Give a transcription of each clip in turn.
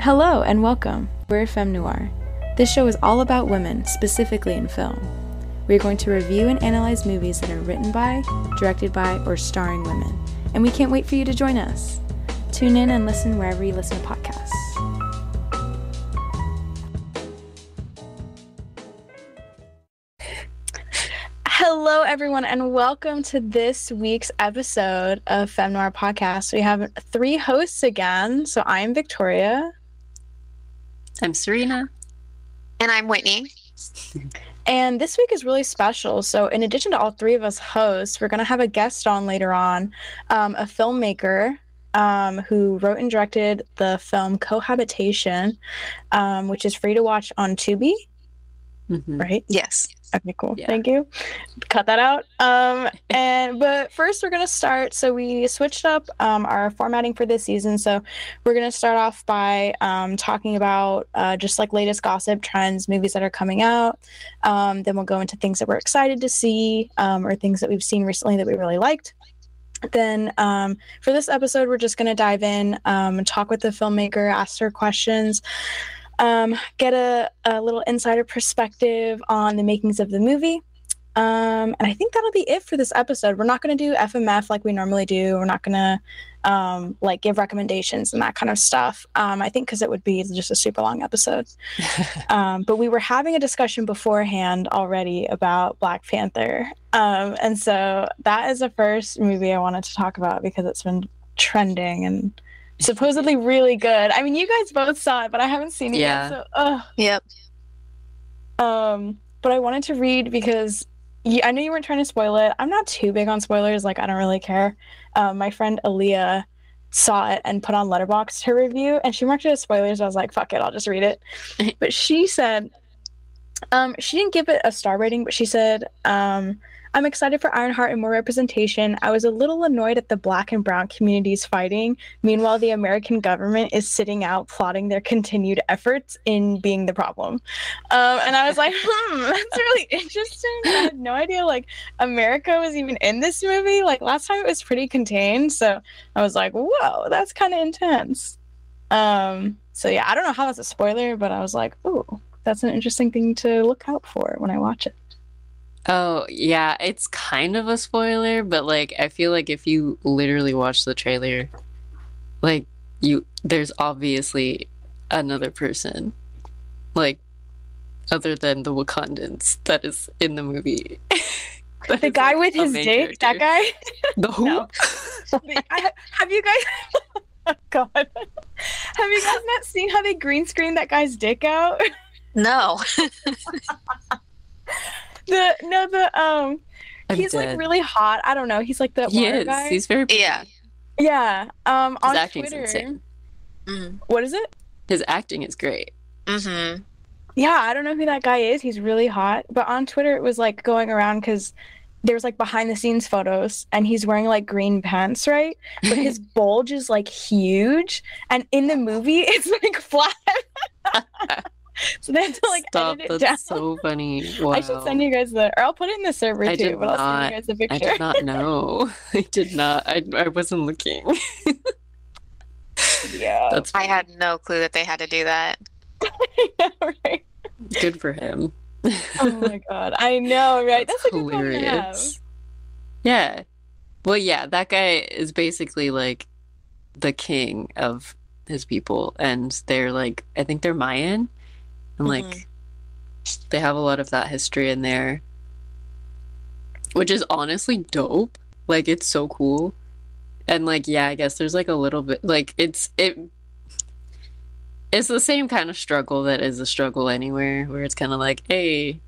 Hello and welcome. We're Femme Noir. This show is all about women, specifically in film. We are going to review and analyze movies that are written by, directed by, or starring women, and we can't wait for you to join us. Tune in and listen wherever you listen to podcasts. Hello, everyone, and welcome to this week's episode of Femme Noir Podcast. We have three hosts again. So I am Victoria. I'm Serena. And I'm Whitney. And this week is really special. So, in addition to all three of us hosts, we're going to have a guest on later on, um, a filmmaker um, who wrote and directed the film Cohabitation, um, which is free to watch on Tubi. Mhm. Right? Yes. Okay, cool. Yeah. Thank you. Cut that out. Um, and but first we're gonna start. So we switched up um, our formatting for this season. So we're gonna start off by um, talking about uh, just like latest gossip, trends, movies that are coming out. Um, then we'll go into things that we're excited to see um, or things that we've seen recently that we really liked. Then um, for this episode, we're just gonna dive in, um, and talk with the filmmaker, ask her questions um, get a, a little insider perspective on the makings of the movie. Um, and I think that'll be it for this episode. We're not going to do FMF like we normally do. We're not going to um, like give recommendations and that kind of stuff. Um, I think because it would be just a super long episode. um, but we were having a discussion beforehand already about Black Panther. Um, and so that is the first movie I wanted to talk about because it's been trending and supposedly really good. I mean, you guys both saw it, but I haven't seen it Yeah. yet. So, ugh. Yep. Um, but I wanted to read because I know you weren't trying to spoil it. I'm not too big on spoilers. Like, I don't really care. Um, my friend Aaliyah saw it and put on Letterboxd her review, and she marked it as spoilers. I was like, fuck it, I'll just read it. but she said, um, she didn't give it a star rating, but she said, um, I'm excited for Ironheart and more representation. I was a little annoyed at the black and brown communities fighting. Meanwhile, the American government is sitting out plotting their continued efforts in being the problem. Um, and I was like, hmm, that's really interesting. I had no idea like America was even in this movie. Like last time it was pretty contained. So I was like, whoa, that's kind of intense. Um, so yeah, I don't know how that's a spoiler, but I was like, ooh, that's an interesting thing to look out for when I watch it. Oh, yeah, it's kind of a spoiler, but like I feel like if you literally watch the trailer, like you there's obviously another person like other than the Wakandans that is in the movie. That The is, guy like, with his main dick, that guy. The who? No. I, have you guys? Oh, God, have you guys not seen how they green screen that guy's dick out? No. The no, the um, I'm he's like really hot. I don't know. He's like the He water is. guy. He's very yeah. Yeah. Um, his on acting's Twitter. insane. Mm. What is it? His acting is great. Mm-hmm. Yeah, I don't know who that guy is. He's really hot. But on Twitter, it was like going around because there's like behind the scenes photos and he's wearing like green pants, right? But his bulge is like huge. And in the movie, it's like flat. so they have to like Stop, edit it that's down. so funny. Wow. I should send you guys the, or I'll put it in the server I too, did but I'll send you guys the I picture. did not know. I did not. I, I wasn't looking. yeah. That's I had no clue that they had to do that. right. good for him. Oh my god. I know, right? That's, That's a good problem hilarious. Yeah. Well, yeah, that guy is basically like the king of his people, and they're like, I think they're Mayan, and like Mhm. they have a lot of that history in there, which is honestly dope. Like, it's so cool. And like, yeah, I guess there's like a little bit like it's it. It's the same kind of struggle that is a struggle anywhere, where it's kind of like, hey,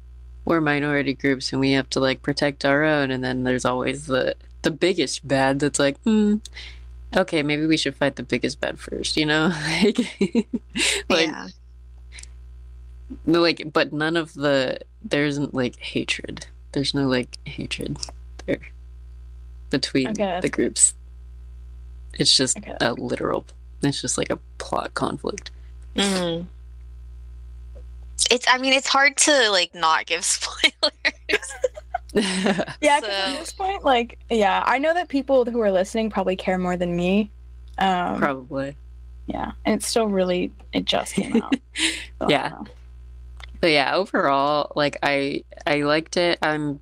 we're minority groups and we have to like protect our own and then there's always the the biggest bad that's like hmm okay maybe we should fight the biggest bad first you know like like yeah. No, like but none of the there isn't like hatred there's no like hatred there between Okay, the good. groups it's just Okay, a literal it's just like a plot conflict Mm. It's. I mean, it's hard to like not give spoilers. Yeah, 'cause at this point, like, yeah, I know that people who are listening probably care more than me. Um, probably yeah, and it's still really it just came out. So, I Yeah. But yeah, overall, like I I liked it. I'm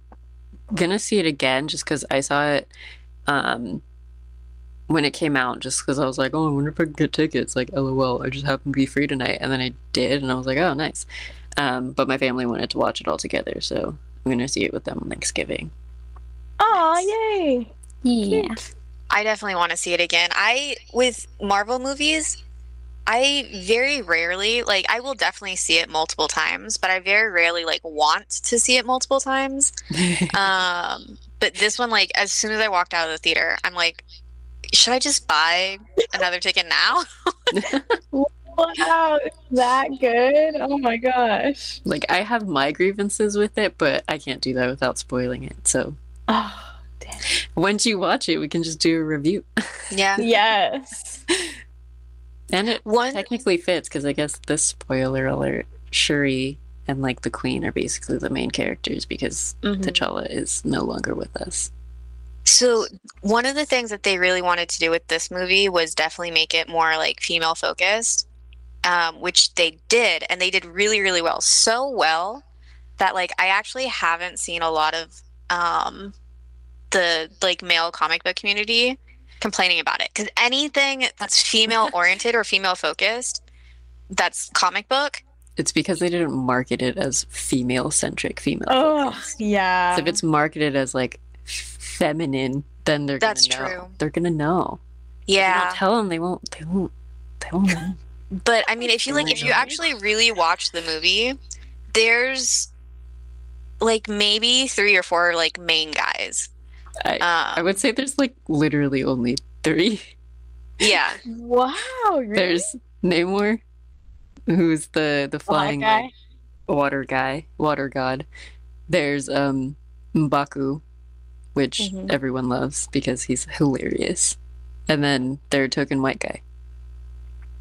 gonna see it again just because I saw it um when it came out, just because I was like, oh, I wonder if I can get tickets. Like, lol, I just happened to be free tonight, and then I did, and I was like, oh, nice. Um, but my family wanted to watch it all together, so I'm gonna see it with them on Thanksgiving. Aw, yay! Yeah. I definitely want to see it again. I with Marvel movies, I very rarely like I will definitely see it multiple times, but I very rarely like want to see it multiple times. Um, but this one, like as soon as I walked out of the theater, I'm like, should I just buy another ticket now? Wow, that good? Oh my gosh. like I have my grievances with it, but I can't do that without spoiling it. So Oh, damn. once you watch it, we can just do a review. Yeah. Yes. And it One technically fits because I guess this spoiler alert, Shuri and like the Queen are basically the main characters because Mhm. T'Challa is no longer with us. So one of the things that they really wanted to do with this movie was definitely make it more like female focused, um, which they did, and they did really, really well. So well that like I actually haven't seen a lot of um, the like male comic book community complaining about it because anything that's female oriented or female focused, that's comic book. It's because they didn't market it as female centric, female. Oh, focused. yeah. So if it's marketed as like feminine, then they're That's gonna know. true. They're gonna know. If you Yeah. don't tell them, they won't. They won't. They won't know. But I mean, if you like, if you actually really watch the movie, there's like maybe three or four like main guys. I, I Um, would say there's like literally only three. yeah, wow. Really? There's Namor, who's the the Black flying guy. like, water guy, water god. There's um Mbaku, which Mhm. everyone loves because he's hilarious. And then their token white guy.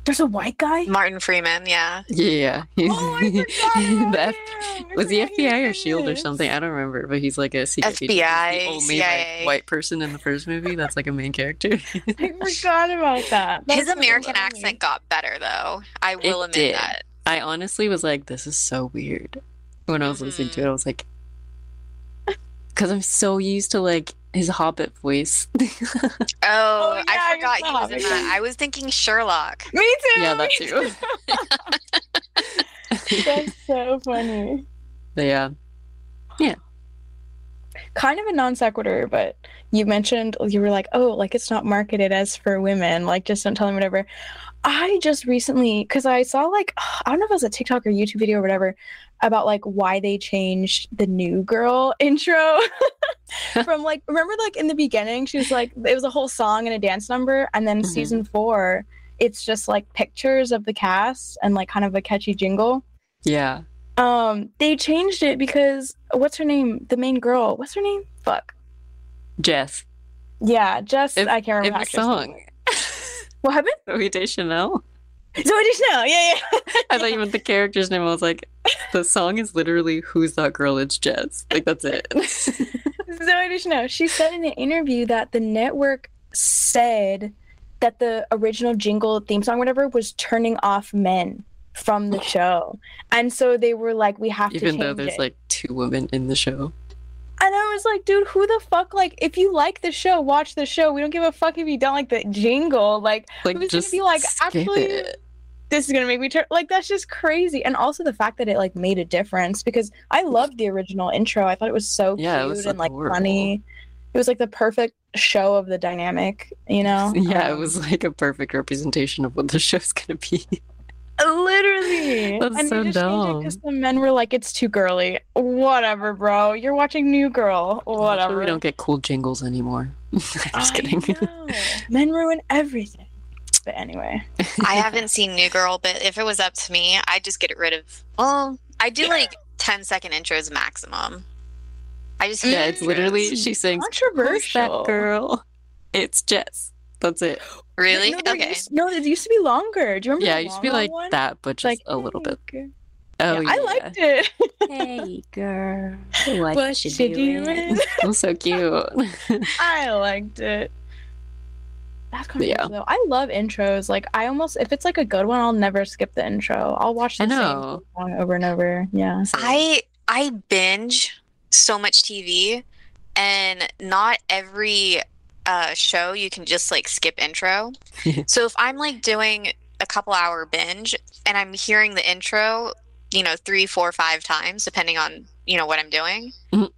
There's a white guy? Martin Freeman. Yeah, Yeah, he's Oh, I forgot the F- him. I was he forgot he FBI or Shield or something? I don't remember, but he's like a secret FBI, the only like, white person in the first movie that's like a main character. I forgot about that. his American hilarious. accent got better though. I will admit did. that. I honestly was like, this is so weird. When I was listening to it, I mm-hmm. was like, because I'm so used to like his Hobbit voice. Oh, oh yeah, I forgot he was in that. I was thinking Sherlock. Me too. yeah, that me too. That's so funny. But yeah, Kind of a non sequitur, but you mentioned you were like, oh, like it's not marketed as for women. Like, just don't tell them whatever. I just recently, because I saw like, I don't know if it was a TikTok or YouTube video or whatever about like why they changed the new girl intro from like, remember like in the beginning, she was like, it was a whole song and a dance number. And then Mhm. season four, it's just like pictures of the cast and like kind of a catchy jingle. yeah. Um, they changed it because what's her name? The main girl. What's her name? Fuck. Jess, Yeah, Jess. If- I can't remember. the song. What happened? Zooey Deschanel. Zooey Deschanel. Yeah, yeah. I thought you meant the character's name. I was like, the song is literally "Who's that girl?" It's Jess. Like that's it. Zooey Deschanel. She said in an interview that the network said that the original jingle theme song, whatever, was turning off men from the show, and so they were like, "We have to Even though there's it." like two women in the show. And I was like, dude, who the fuck? Like, if you like the show, watch the show. We don't give a fuck if you don't like the jingle. Like, Like Who's gonna just be like, actually- it. this is gonna make me turn. Like, that's just crazy. And also the fact that it like made a difference because I loved the original intro. I thought it was so Yeah, cute was and like adorable. funny. It was like the perfect show of the dynamic, you know? Yeah, it Um, was like a perfect representation of what the show's gonna be. Literally. That's and so they just changed because the men were like, "It's too girly." Whatever, bro. You're watching New Girl. That's why Whatever. we don't get cool jingles anymore. Just I kidding. Men ruin everything. But anyway, I haven't seen New Girl, but if it was up to me, I'd just get rid of. Well, I do like 10 second intros maximum. I just Yeah, it's literally she sings Who's controversial. that girl? It's Jess. That's it. really No, okay. used- no, it used to be longer. Do you remember? Yeah, the it used to be like one? that, but just like a little bit. "Hey, girl." Oh Yeah, I liked it. Hey girl, what, What you you doing? doing? I'm so cute. I liked it. That's kind of Yeah. though. I love intros. Like I almost if it's like a good one, I'll never skip the intro. I'll watch the I same know. song over and over. Yeah. I I binge so much TV, and not every uh, show you can just like skip intro. so if I'm like doing a couple hour binge and I'm hearing the intro, you know, three, four, five times, depending on you know what I'm doing, Mhm.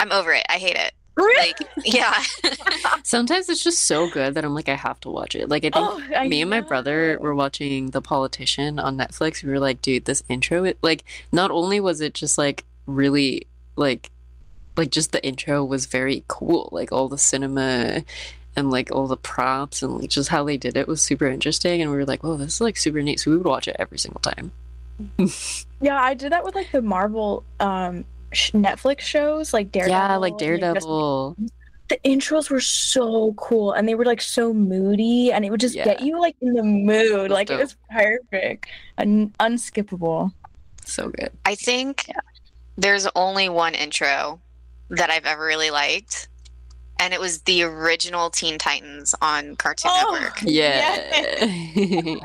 I'm over it. I hate it. Really? Like, yeah, Sometimes it's just so good that I'm like, I have to watch it. Like I think Oh, I me and my brother were watching The Politician on Netflix. We were like, dude, this intro, it, like, not only was it just like really like, like just the intro was very cool. Like all the cinema and like all the props and like just how they did it was super interesting. And we were like, oh, this is like super neat. So we would watch it every single time. Yeah, I did that with like the Marvel um sh- Netflix shows, like Daredevil. yeah, like and, Justice Daredevil. the intros were so cool and they were like so moody and it would just get you like in the mood was like it was perfect and unskippable So good. I think there's only one intro that I've ever really liked, and it was the original Teen Titans on Cartoon Oh. Network. Yeah.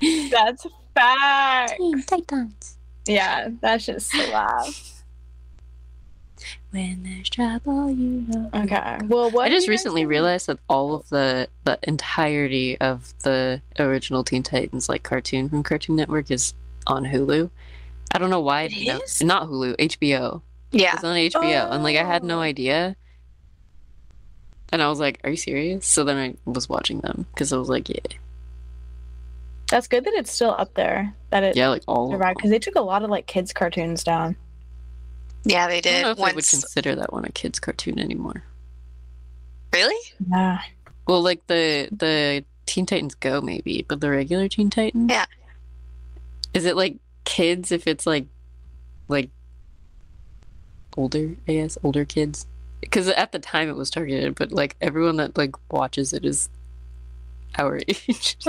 that's fact Titans. yeah that shit slap When there's trouble, you know. okay well what I just recently think? realized that all of the the entirety of the original Teen Titans like cartoon from Cartoon Network is on Hulu. I don't know why. It no, is? not Hulu, HBO. Yeah, It's on HBO, and like I had no Oh. idea. And I was like, "Are you serious?" So then I was watching them because I was like, "Yeah, that's good that it's still up there that it yeah, like all." Of survived because they took a lot of like kids cartoons down yeah, they did. I don't did. know if I would consider that one a kids' cartoon anymore. really? yeah Well, like the the Teen Titans Go maybe, but the regular Teen Titans. Yeah. Is it like kids if it's like like older, I guess, older kids? Because at the time it was targeted, but like everyone that like watches it is our age.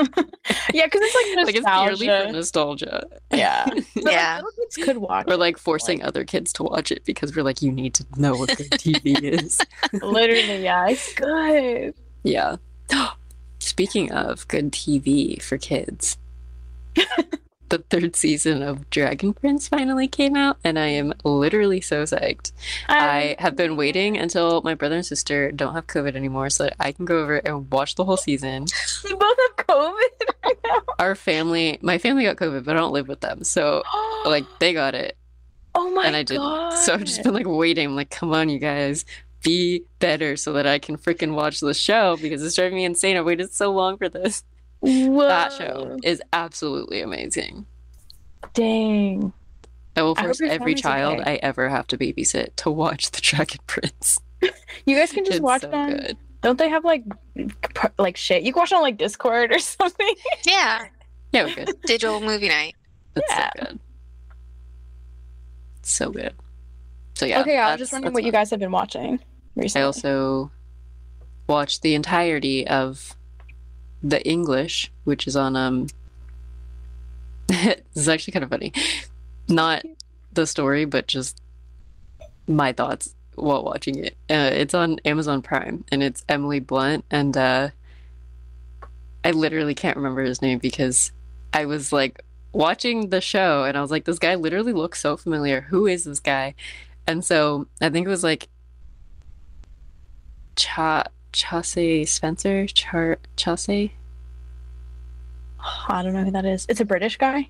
yeah because it's like like it's purely nostalgia for nostalgia. yeah But, like, Yeah. little kids could watch Or it. like forcing other kids to watch it because we're like, you need to know what good TV is. literally yeah it's good Yeah. Speaking of good TV for kids, the third season of Dragon Prince finally came out, and I am literally so psyched. I have been waiting until my brother and sister don't have COVID anymore so that I can go over and watch the whole season. You both have COVID. Our family, my family got COVID, but I don't live with them. So, like, they got it, oh my and I didn't. god. So I've just been like waiting. I'm like, come on, you guys. Be better so that I can freaking watch the show because it's driving me insane. I waited so long for this. That show is absolutely amazing. Dang. I will I force your every child okay. I ever have to babysit to watch The Dragon Prince. You guys can just it's watch so them. good. Don't they have like like shit? You can watch on like Discord or something. Yeah, Yeah, we're good. digital movie night. That's Yeah. so good. So good. So yeah. okay, I was just wondering that's what you guys have been watching recently. I also watched the entirety of The English, which is on um this is actually kind of funny. Not the story, but just my thoughts while watching it. Uh, it's on Amazon Prime and it's Emily Blunt and uh I literally can't remember his name because I was like watching the show and I was like this guy literally looks so familiar. Who is this guy? And so I think it was like Cha Chauncey Spencer Char Chauncey I don't know who that is. It's a British guy.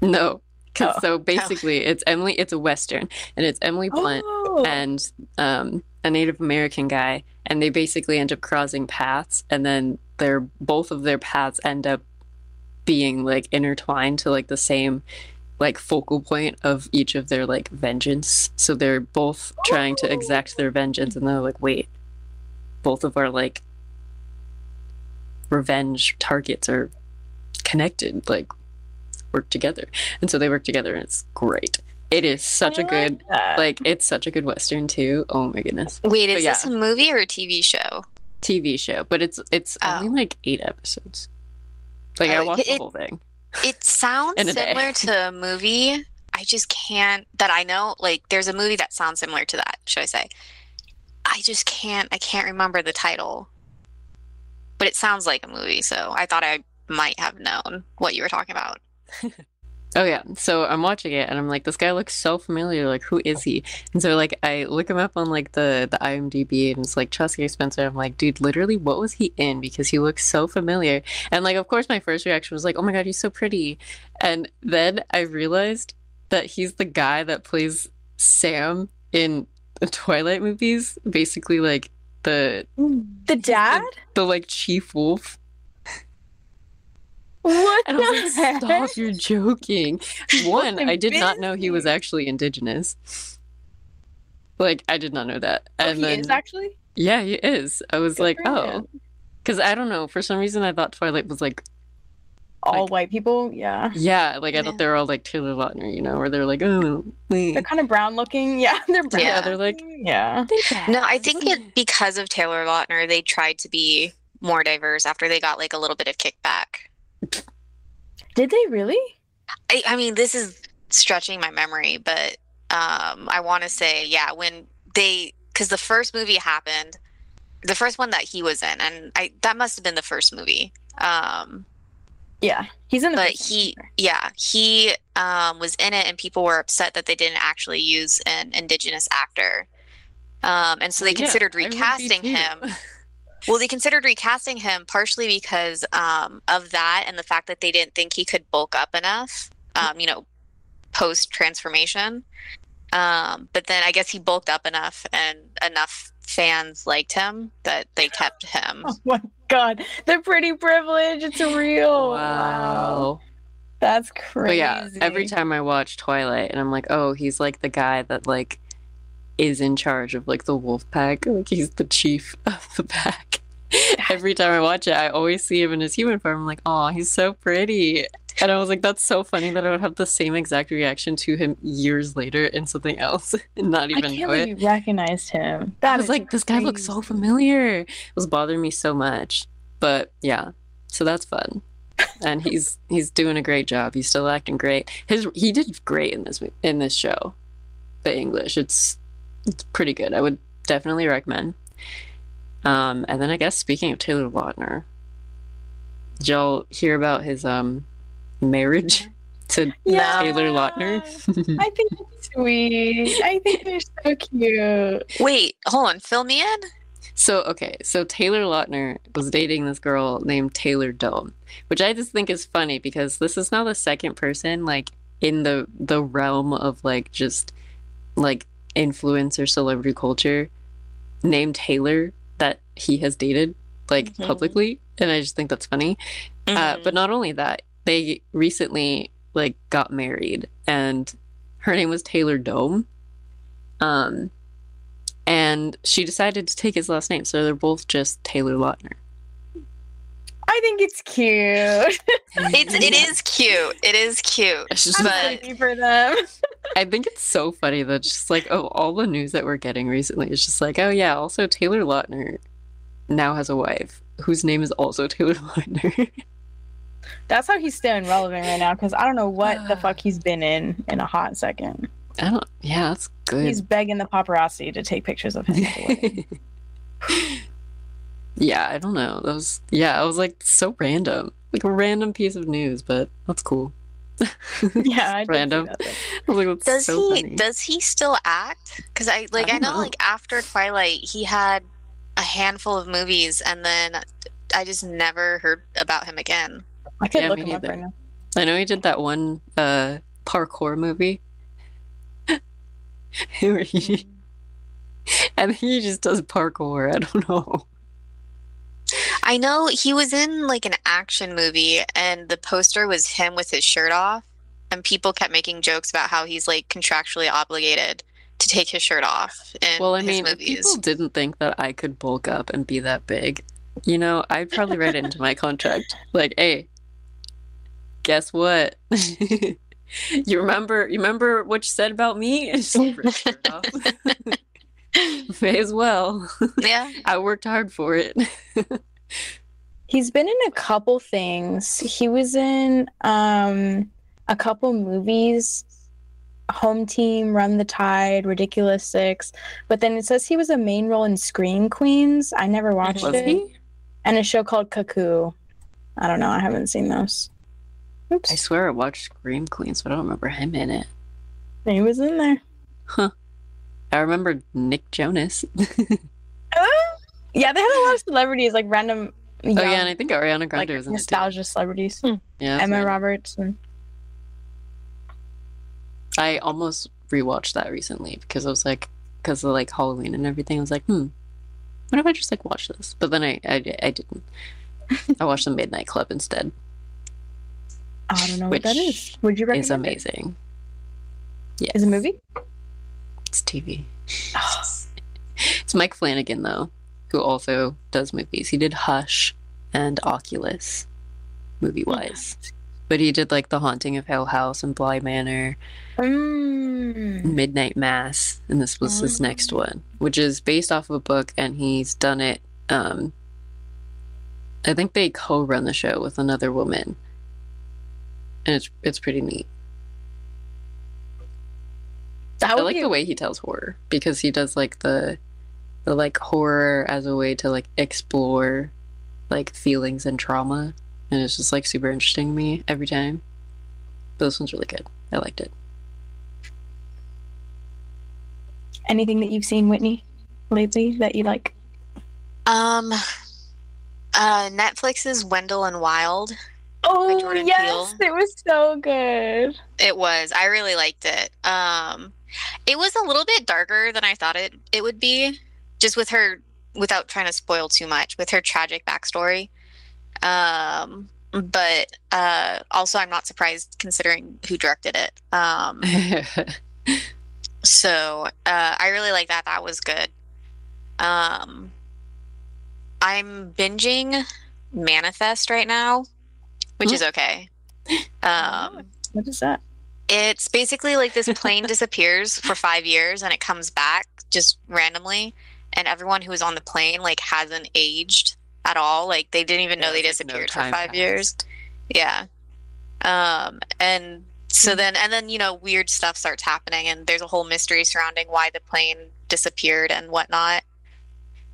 No. Oh. so basically it's Emily it's a western and it's Emily Blunt Oh. and um, a Native American guy, and they basically end up crossing paths, and then they're both of their paths end up being like intertwined to like the same like focal point of each of their like vengeance. So they're both trying to exact their vengeance, and they're like, wait, both of our like revenge targets are connected, like work together, and so they work together, and it's great. It is such a I like good that. like it's such a good western too. Oh my goodness. Wait, But is this a movie or a TV show? TV show, but it's it's Oh. only like 8 episodes. Like I Oh, watched the it- whole thing. It sounds In a day. similar to a movie. I just can't that I know. Like, there's a movie that sounds similar to that. Should I say? I just can't. I can't remember the title. but it sounds like a movie, so I thought I might have known what you were talking about. Oh yeah. So I'm watching it and I'm like, this guy looks so familiar. Like, who is he? And so like I look him up on like the the IMDb and it's like Chaske Spencer. I'm like, dude, literally, what was he in? Because he looks so familiar. And like, of course, my first reaction was like, oh my god, he's so pretty. And then I realized that he's the guy that plays Sam in the Twilight movies. Basically, like the The dad? the like chief wolf. What And I the was like, stop, you're joking. One, I did not know he was actually indigenous. Like, I did not know that. Oh, And he then, is actually? yeah, he is. I was Good like, oh. Because I don't know. For some reason, I thought Twilight was like, All Like- white people? Yeah. yeah, like I Yeah. thought they were all like Taylor Lautner, you know, where they're like, oh, wait. They're kind of brown looking. Yeah, they're brown. Yeah, they're like- yeah. No, I think it because of Taylor Lautner, they tried to be more diverse after they got like a little bit of kickback. Did they really? I, I mean, this is stretching my memory, but um, I want to say, yeah, when they, because the first movie happened, the first one that he was in, and I that must have been the first movie. Um, Yeah, he's in the. but he, yeah, he um, was in it, and people were upset that they didn't actually use an indigenous actor. Um, and so they Yeah, considered recasting him. Well, they considered recasting him partially because um, of that and the fact that they didn't think he could bulk up enough, um, you know, post transformation. Um, but then I guess he bulked up enough and enough fans liked him that they kept him. Oh god, the pretty privilege. It's real. Wow. That's crazy. But yeah, every time I watch Twilight and I'm like, oh, he's like the guy that like is in charge of like the wolf pack. Like he's the chief of the pack. every time I watch it, I always see him in his human form. I'm like, oh, he's so pretty. And I was like, that's so funny that I would have the same exact reaction to him years later in something else and not even I can't know it. you recognized him. I That was is like, this guy looks so familiar. It was bothering me so much. But yeah, so that's fun. And he's he's doing a great job. He's still acting great. His he did great in this in this show. The English, it's it's pretty good. I would definitely recommend. Um, and then I guess speaking of Taylor Lautner, did y'all hear about his um marriage to Yeah. Taylor Lautner? I think it's sweet. I think they're so cute. Wait, hold on, fill me in. So okay, so Taylor Lautner was dating this girl named Taylor Dome, which I just think is funny because this is now the second person like in the the realm of like just like influencer celebrity culture named Taylor that he has dated like Mhm. publicly, and I just think that's funny. Uh, Mhm. but not only that, they recently like got married, and her name was Taylor Dome. Um, and she decided to take his last name, so they're both just Taylor Lautner. I think it's cute. it's it is cute. It is cute. It's just, I'm But- happy for them. I think it's so funny that just like oh, all the news that we're getting recently is just like, oh yeah, also Taylor Lautner now has a wife whose name is also Taylor Lautner. That's how he's staying relevant right now because I don't know what the fuck he's been in in a hot second. I don't. Yeah, that's good. He's begging the paparazzi to take pictures of him. at the wedding. yeah, I don't know. That was yeah, I was like so random. Like a random piece of news, but that's cool. yeah, I did see random. I was like, that's Does so he funny. does he still act? Because I like I, don't know, know. like after Twilight he had a handful of movies and then I just never heard about him again. I could Yeah, look him up right now. I know he did that one uh parkour movie. Where he and he just does parkour. I don't know. I know he was in like an action movie and the poster was him with his shirt off and people kept making jokes about how he's like contractually obligated to take his shirt off in Well, I his mean, movies. people didn't think that I could bulk up and be that big, you know, I'd probably write into my contract. Like, hey, guess what? you remember you remember what you said about me? Just rip your shirt off. May as well. yeah. I worked hard for it. He's been in a couple things. He was in um a couple movies. Home Team, Run the Tide, Ridiculous Six, but then it says he was a main role in Scream Queens. I never watched Was it. he? and a show called Cuckoo. I don't know. I haven't seen those. Oops, I swear I watched Scream Queens, but I don't remember him in it. he was in there. Huh. I remember Nick Jonas. Oh, yeah, they had a lot of celebrities, like random. Oh yeah, and I think Ariana Grande like was in nostalgia celebrities. Yeah, Emma right. Roberts. And... I almost rewatched that recently because I was like, because of like Halloween and everything. I was like, hmm, what if I just like watch this? But then I, I, I didn't. I watched the Midnight Club instead. I don't know what that is. Would you recommend It's it? amazing. Yes. Is it a movie? It's TV. It's Mike Flanagan though, who also does movies. He did Hush and Oculus, movie wise. But he did like The Haunting of Hill House and Bly Manor, Mm. Midnight Mass, and this was his next one, which is based off of a book, and he's done it. Um, I think they co-run the show with another woman, and it's it's pretty neat. That I like be the way he tells horror because he does like the the like horror as a way to like explore like feelings and trauma, and it's just like super interesting to me every time. But this one's really good. I liked it. anything that you've seen, Whitney, lately that you like. Um, uh, Netflix's Wendell and Wild. Oh yes, Peele. it was so good. It was. I really liked it. Um, it was a little bit darker than I thought it it would be, just with her, without trying to spoil too much, with her tragic backstory. Um, but uh, also I'm not surprised considering who directed it. Um, so uh, I really like that. That was good. Um, I'm binging Manifest right now, which is okay. Um, What is that? it's basically like this plane disappears for five years and it comes back just randomly, and everyone who was on the plane like hasn't aged at all. Like they didn't even know they it's like no disappeared for time five years. Yeah. Um, and so then, and then, you know, weird stuff starts happening, and there's a whole mystery surrounding why the plane disappeared and whatnot.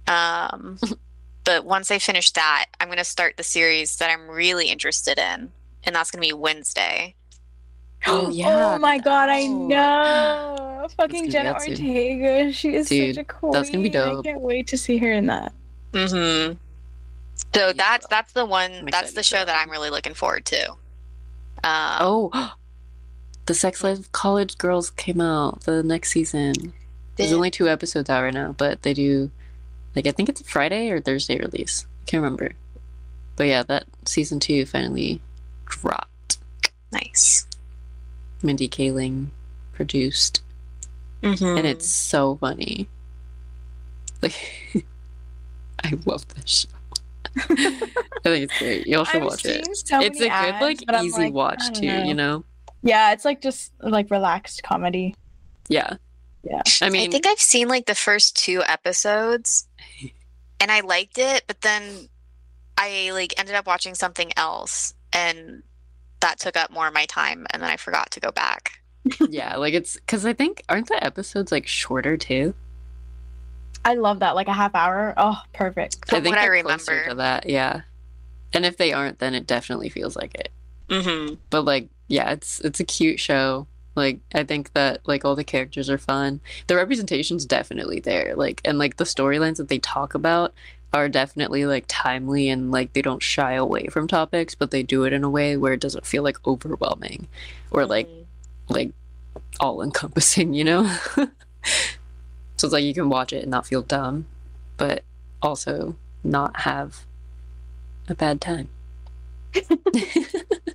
Um, but once I finish that, I'm going to start the series that I'm really interested in, and that's going to be Wednesday. Oh, yeah, Oh my god, I oh. know. Fucking Jenna. Ortega. She is Dude, such a queen. that's gonna be dope. I can't wait to see her in that. Mm-hmm. So Yeah. that's that's the one. I'm That's the show that that. I'm really looking forward to. Um, oh, the Sex Life of College Girls came out the next season. There's only two episodes out right now, but they do like I think it's a Friday or Thursday release. I can't remember. But yeah, that season two finally dropped. nice. Mindy Kaling produced, Mhm. and it's so funny. Like, I love this show. I think it's great. Y'all should watch it. so It's a many good ads, like easy like, watch too. know. You know? Yeah, it's like just like relaxed comedy. Yeah. Yeah. I mean I think I've seen like the first two episodes and I liked it, but then I like ended up watching something else and that took up more of my time and then I forgot to go back. yeah, like it's because I think aren't the episodes like shorter too? I love that. Like a half hour. Oh, perfect. From I think what I remember. to that. Yeah, and if they aren't, then it definitely feels like it. Mm-hmm. But like, yeah, it's it's a cute show. Like, I think that like all the characters are fun. The representation's definitely there. Like, and like the storylines that they talk about are definitely like timely and like they don't shy away from topics, but they do it in a way where it doesn't feel like overwhelming or like mm-hmm. like all encompassing, you know? so it's like you can watch it and not feel dumb, but also not have a bad time.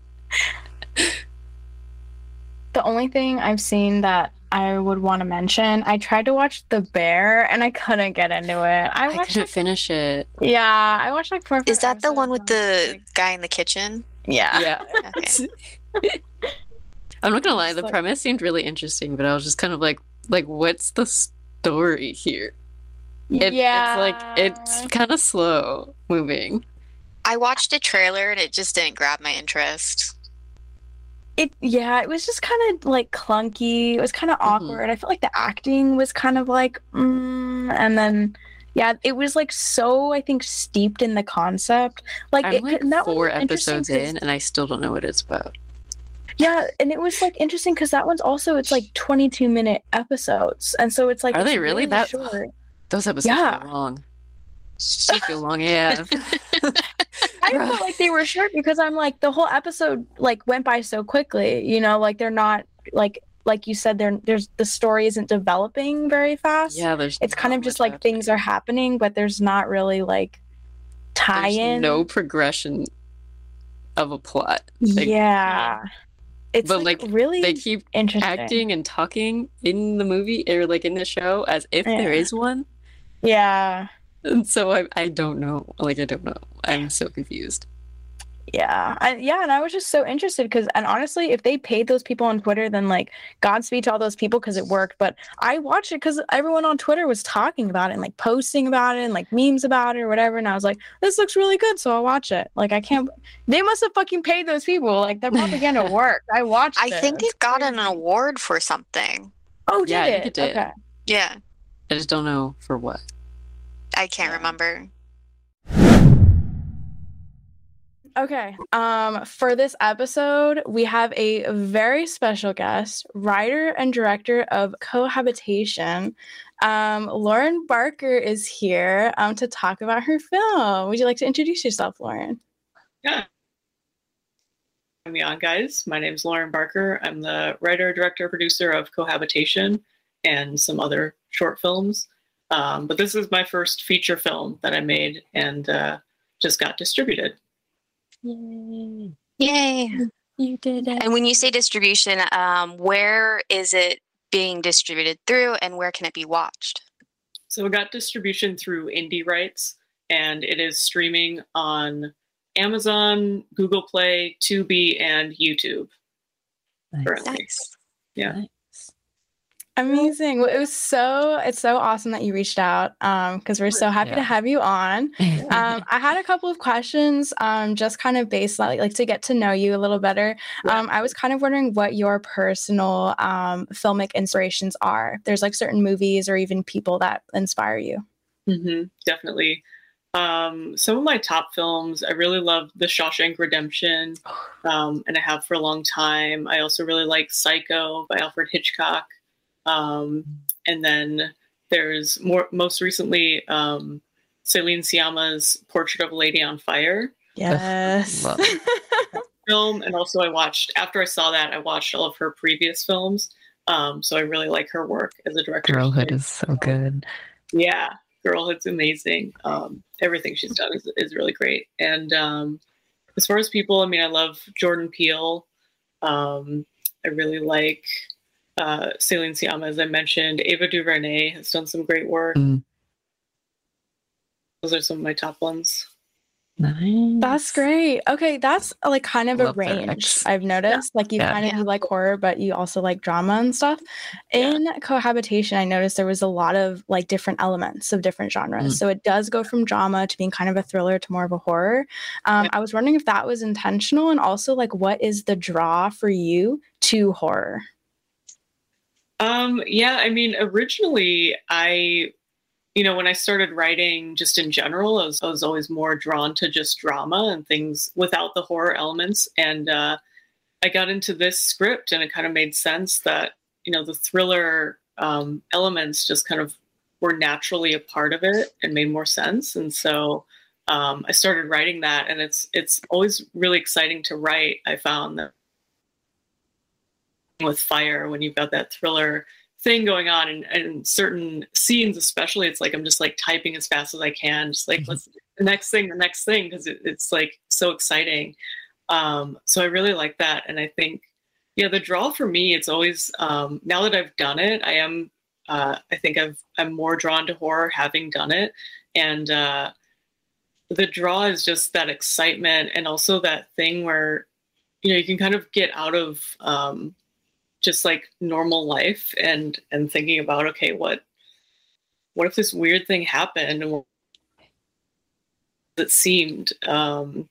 The only thing I've seen that I would want to mention, I tried to watch The Bear and I couldn't get into it. I I watched couldn't like, finish it. yeah, I watched like four. or Is that the one with the and guy in the kitchen? I was like, yeah. Yeah. Okay. I'm not gonna lie, the premise seemed really interesting, but I was just kind of like like what's the story here? It, yeah. It's like it's kind of slow moving. I watched a trailer and it just didn't grab my interest. It yeah, it was just kind of like clunky. It was kind of Mhm. awkward. I felt like the acting was kind of like, mm, and then Yeah, it was like so I think steeped in the concept. Like, I'm it, like that four interesting in, and I still don't know what it's about. Yeah, and it was like interesting because that one's also it's like 22 minute episodes, and so it's like Are it's they really that- short. Those episodes Yeah. are long. Feel long AF. I felt like they were short because I'm like the whole episode like went by so quickly. You know, like they're not like like you said, there there's the story isn't developing very fast. yeah, there's. it's kind of just like things are happening, but there's not really like happening. There's tie-in. no progression of a plot. Like, yeah, it's But, like, like, really They keep interesting. acting and talking in the movie or like in the show as if there Yeah. is one. Yeah, And so I, I don't know. Like I don't know. I'm so confused. yeah, I, yeah. And I was just so interested because, and honestly, if they paid those people on Twitter, then like Godspeed to all those people because it worked. But I watched it because everyone on Twitter was talking about it and like posting about it and like memes about it or whatever. And I was like, this looks really good, so I'll watch it. Like I can't. They must have fucking paid those people. Like that propaganda worked. I watched. I it. think It's it got an award for something. Oh, did Yeah, it? it did. Okay. Yeah, I just don't know for what. I can't Yeah. remember. Okay. Um, for this episode, we have a very special guest, writer and director of Cohabitation. Um, Lauren Barker is here um, to talk about her film. Would you like to introduce yourself, Lauren? Yeah. Having me on, guys. My name is Lauren Barker. I'm the writer, director, producer of Cohabitation and some other short films. Um, but this is my first feature film that I made and uh, just got distributed. Yay! Yay! You did it. And when you say distribution, um, where is it being distributed through, and where can it be watched? So it got distribution through Indie Rights, and it is streaming on Amazon, Google Play, Tubi, and YouTube. currently. Nice. Yeah. Nice. Amazing. Well, it was so it's so awesome that you reached out. Um, because we're so happy to have you on. Um, I had a couple of questions, um, just kind of based on like to get to know you a little better. Yeah. Um, I was kind of wondering what your personal um filmic inspirations are. There's like certain movies or even people that inspire you. hmm definitely. Um, some of my top films, I really love The Shawshank Redemption, um, and I have for a long time. I also really like Psycho by Alfred Hitchcock. Um, and then there's more, most recently, um, Céline Sciamma's Portrait of a Lady on Fire Yes. Film. And also, I watched, after I saw that, I watched all of her previous films. Um, so I really like her work as a director. Girlhood is so good. Yeah, Girlhood's amazing. Um, everything she's done is, is really great. And um, as far as people, I mean, I love Jordan Peele. Um, I really like uh, Céline Sciamma, as I mentioned. Ava DuVernay has done some great work. Mm. Those are some of my top ones. Nice. That's great. Okay, that's like kind of a Love their range. I've noticed. Like you Yeah. kind of Yeah. you like horror, but you also like drama and stuff. Yeah. In cohabitation, I noticed there was a lot of like different elements of different genres. Mm. So it does go from drama to being kind of a thriller to more of a horror. Um, Yeah. I was wondering if that was intentional, and also like what is the draw for you to horror? Um, yeah, I mean, originally I, you know, when I started writing just in general, I was, I was always more drawn to just drama and things without the horror elements. And uh, I got into this script and it kind of made sense that, you know, the thriller um, elements just kind of were naturally a part of it and made more sense. And so um, I started writing that and it's, it's always really exciting to write. I found that with fire when you've got that thriller thing going on and, and certain scenes especially it's like i'm just like typing as fast as i can just like Mhm. let's the next thing the next thing because it, it's like so exciting um so i really like that and i think yeah the draw for me it's always um now that i've done it i am uh i think i've i'm more drawn to horror having done it and uh the draw is just that excitement and also that thing where you know you can kind of get out of um just like normal life and and thinking about okay what what if this weird thing happened and it seemed um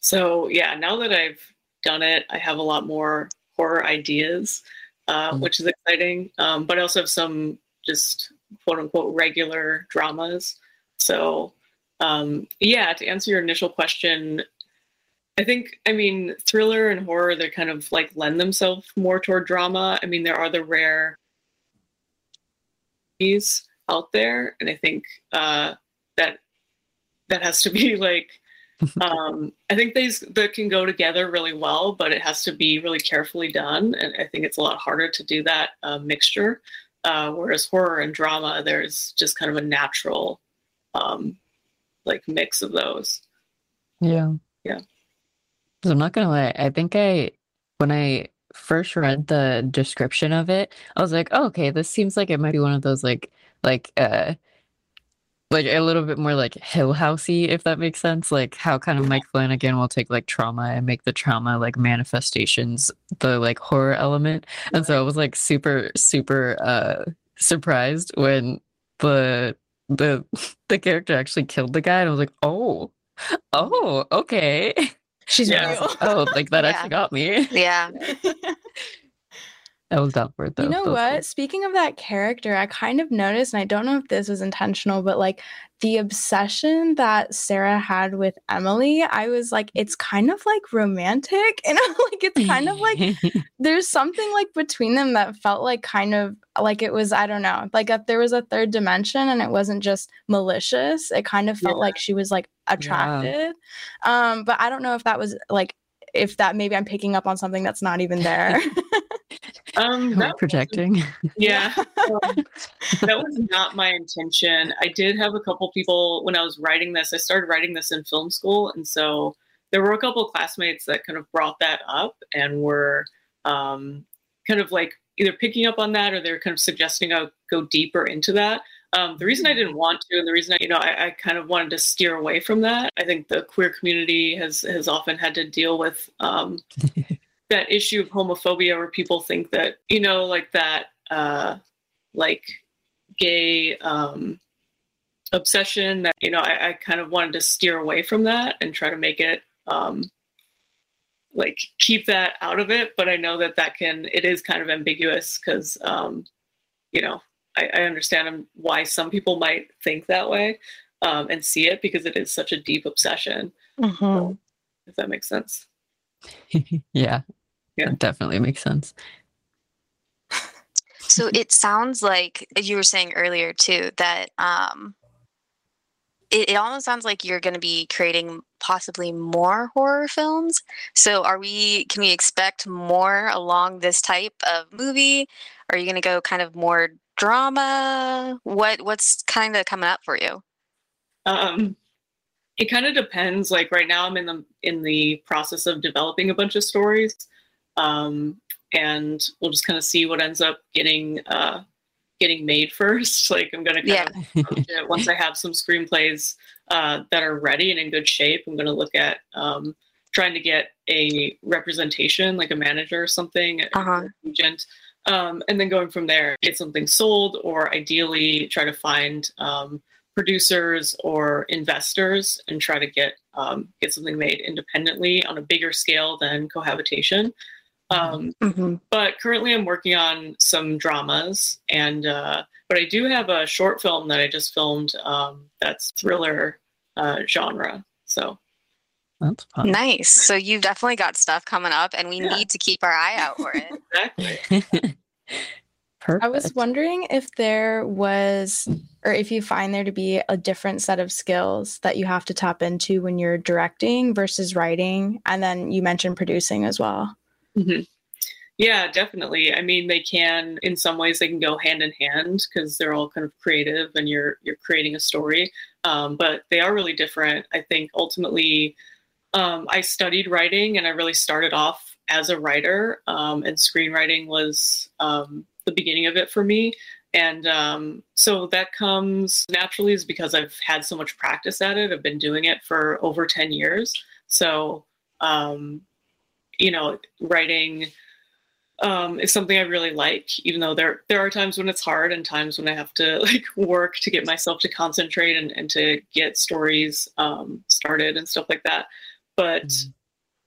so yeah now that i've done it i have a lot more horror ideas uh, Mm. which is exciting um but i also have some just quote unquote regular dramas so um, yeah, to answer your initial question, I think I mean thriller and horror they kind of like lend themselves more toward drama. I mean there are the rare out there, and I think uh, that that has to be like um, I think these that can go together really well, but it has to be really carefully done, and I think it's a lot harder to do that uh, mixture. Uh, whereas horror and drama, there's just kind of a natural um, like mix of those. Yeah. Yeah. So I'm not gonna lie. I think I when I first read the description of it, I was like, oh, okay, this seems like it might be one of those like like uh like a little bit more like Hill Housey, if that makes sense. Like how kind of Mike Flanagan will take like trauma and make the trauma like manifestations the like horror element. And so I was like super, super uh surprised when the the the character actually killed the guy and I was like, oh, oh, okay. She's Yeah. real. Oh, like that Yeah. actually got me. Yeah. I was down for it though. You know That what? Speaking of that character, I kind of noticed, and I don't know if this was intentional, but like the obsession that Sarah had with Emily, I was like, it's kind of like romantic. And I'm like, it's kind of like there's something like between them that felt like kind of like it was, I don't know, like if there was a third dimension and it wasn't just malicious. It kind of felt Yeah. like she was like attracted. Um, but I don't know if that was like if that maybe I'm picking up on something that's not even there. Um, that projecting. Yeah, um, that was not my intention. I did have a couple people when I was writing this. I started writing this in film school, and so there were a couple of classmates that kind of brought that up and were um, kind of like either picking up on that or they're kind of suggesting I go deeper into that. Um, the reason I didn't want to, and the reason I, you know, I, I kind of wanted to steer away from that. I think the queer community has has often had to deal with um, that issue of homophobia where people think that you know like that uh like gay um obsession that you know I, I kind of wanted to steer away from that and try to make it um like keep that out of it. But i know that that can it is kind of ambiguous because um you know I, I understand why some people might think that way um and see it because it is such a deep obsession. Mhm. if that makes sense yeah. Yeah. It definitely makes sense. So it sounds like you were saying earlier too that um, it, it almost sounds like you're going to be creating possibly more horror films. So are we? Can we expect more along this type of movie? Are you going to go kind of more drama? What What's kind of coming up for you? Um, it kind of depends. Like right now, I'm in the in the process of developing a bunch of stories, um, and we'll just kind of see what ends up getting uh, getting made first. Like I'm gonna kind Yeah. once I have some screenplays uh, that are ready and in good shape. I'm gonna look at um, trying to get a representation, like a manager or something, Uh-huh. agent, um, and then going from there, get something sold, or ideally try to find um, producers or investors and try to get um, get something made independently on a bigger scale than cohabitation. Um, Mm-hmm. but currently, I'm working on some dramas, and uh, but I do have a short film that I just filmed um, that's thriller uh, genre. So That's fun. Nice. So you've definitely got stuff coming up, and we Yeah. need to keep our eye out for it. exactly. Perfect. I was wondering if there was, or if you find there to be a different set of skills that you have to tap into when you're directing versus writing. And then you mentioned producing as well. Mhm. Yeah, definitely. I mean, they can in some ways they can go hand in hand because they're all kind of creative and you're you're creating a story. Um, but they are really different. I think ultimately, um, I studied writing and I really started off as a writer, um, and screenwriting was um, the beginning of it for me. And um, so that comes naturally is because I've had so much practice at it. I've been doing it for over 10 years. So, um, you know, writing um, is something I really like, even though there there are times when it's hard and times when I have to like work to get myself to concentrate and, and to get stories um, started and stuff like that. But Mhm.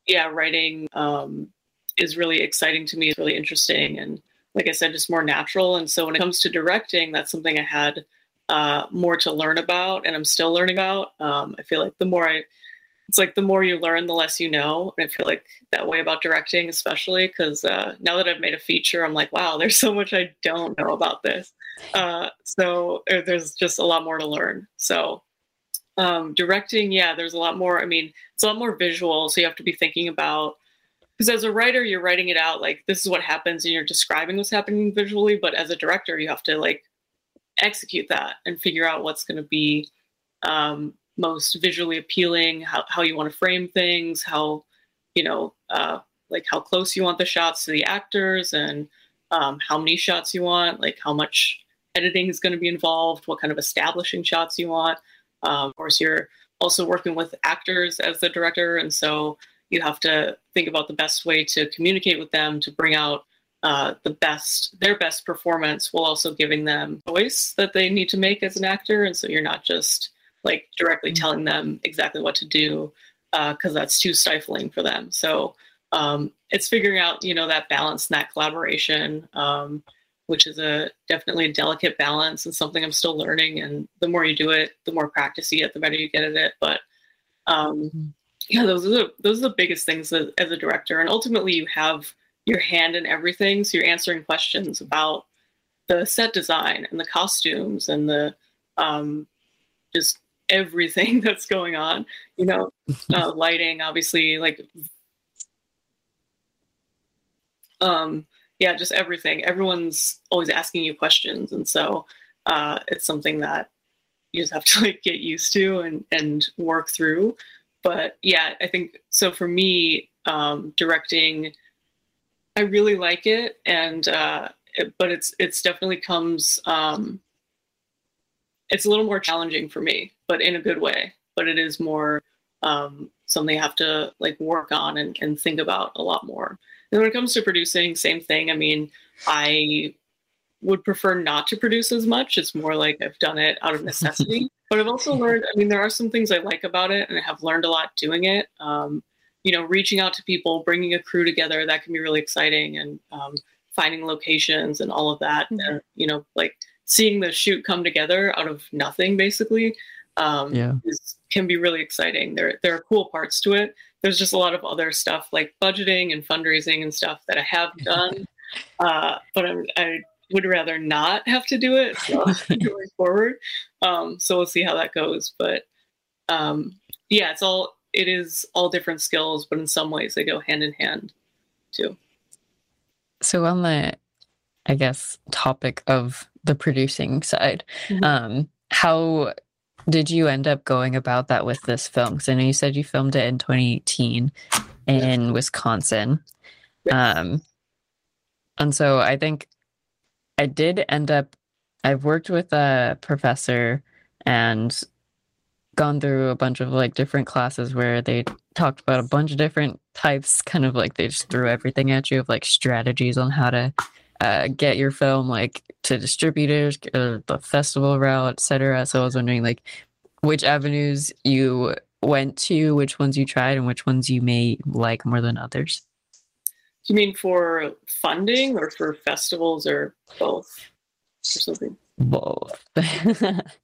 yeah, writing um, is really exciting to me. It's really interesting and like I said, just more natural. And so when it comes to directing, that's something I had uh, more to learn about, and I'm still learning about. Um, I feel like the more I, it's like the more you learn, the less you know. And I feel like that way about directing, especially because uh, now that I've made a feature, I'm like, wow, there's so much I don't know about this. Uh, so uh, there's just a lot more to learn. So um, directing, yeah, there's a lot more. I mean, it's a lot more visual, so you have to be thinking about because as a writer, you're writing it out like this is what happens, and you're describing what's happening visually. But as a director, you have to like execute that and figure out what's going to be um, most visually appealing, how how you want to frame things, how you know, uh, like how close you want the shots to the actors, and um, how many shots you want, like how much editing is going to be involved, what kind of establishing shots you want. Um, of course, you're also working with actors as the director, and so you have to think about the best way to communicate with them to bring out uh, the best their best performance while also giving them voice that they need to make as an actor. And so you're not just like directly mm-hmm. telling them exactly what to do because uh, that's too stifling for them. So um, it's figuring out you know that balance and that collaboration um, which is a definitely a delicate balance and something i'm still learning. And the more you do it the more practice you get the better you get at it. But um, mm-hmm yeah those are the those are the biggest things as, as a director. And ultimately you have your hand in everything so you're answering questions about the set design and the costumes and the um, just everything that's going on you know uh, lighting obviously like um yeah just everything. Everyone's always asking you questions and so uh, it's something that you just have to like get used to and and work through but yeah, I think so for me, um, directing, I really like it, and uh, it, but it's it's definitely comes. Um, it's a little more challenging for me, but in a good way. But it is more um, something I have to like work on and, and think about a lot more. And when it comes to producing, same thing. I mean, I would prefer not to produce as much. It's more like I've done it out of necessity. But I've also learned, I mean, there are some things I like about it, and I have learned a lot doing it. Um, you know, reaching out to people, bringing a crew together, that can be really exciting, and um, finding locations and all of that. Mm-hmm. And, you know, like seeing the shoot come together out of nothing, basically, um, yeah. is, can be really exciting. There, there are cool parts to it. There's just a lot of other stuff like budgeting and fundraising and stuff that I have done, uh, but I'm, I would rather not have to do it going forward. Um, so we'll see how that goes. But um, yeah, it's all it is all different skills, but in some ways they go hand in hand too. So on the, I guess, topic of the producing side, mm-hmm. um, how did you end up going about that with this film? Because I know you said you filmed it in 2018 in Wisconsin. Um, and so I think I did end up, I've worked with a professor and gone through a bunch of like different classes where they talked about a bunch of different types, kind of like they just threw everything at you of like strategies on how to uh, get your film like to distributors, uh, the festival route, etc. So I was wondering like which avenues you went to, which ones you tried, and which ones you may like more than others. You mean for funding or for festivals or both or something? Both.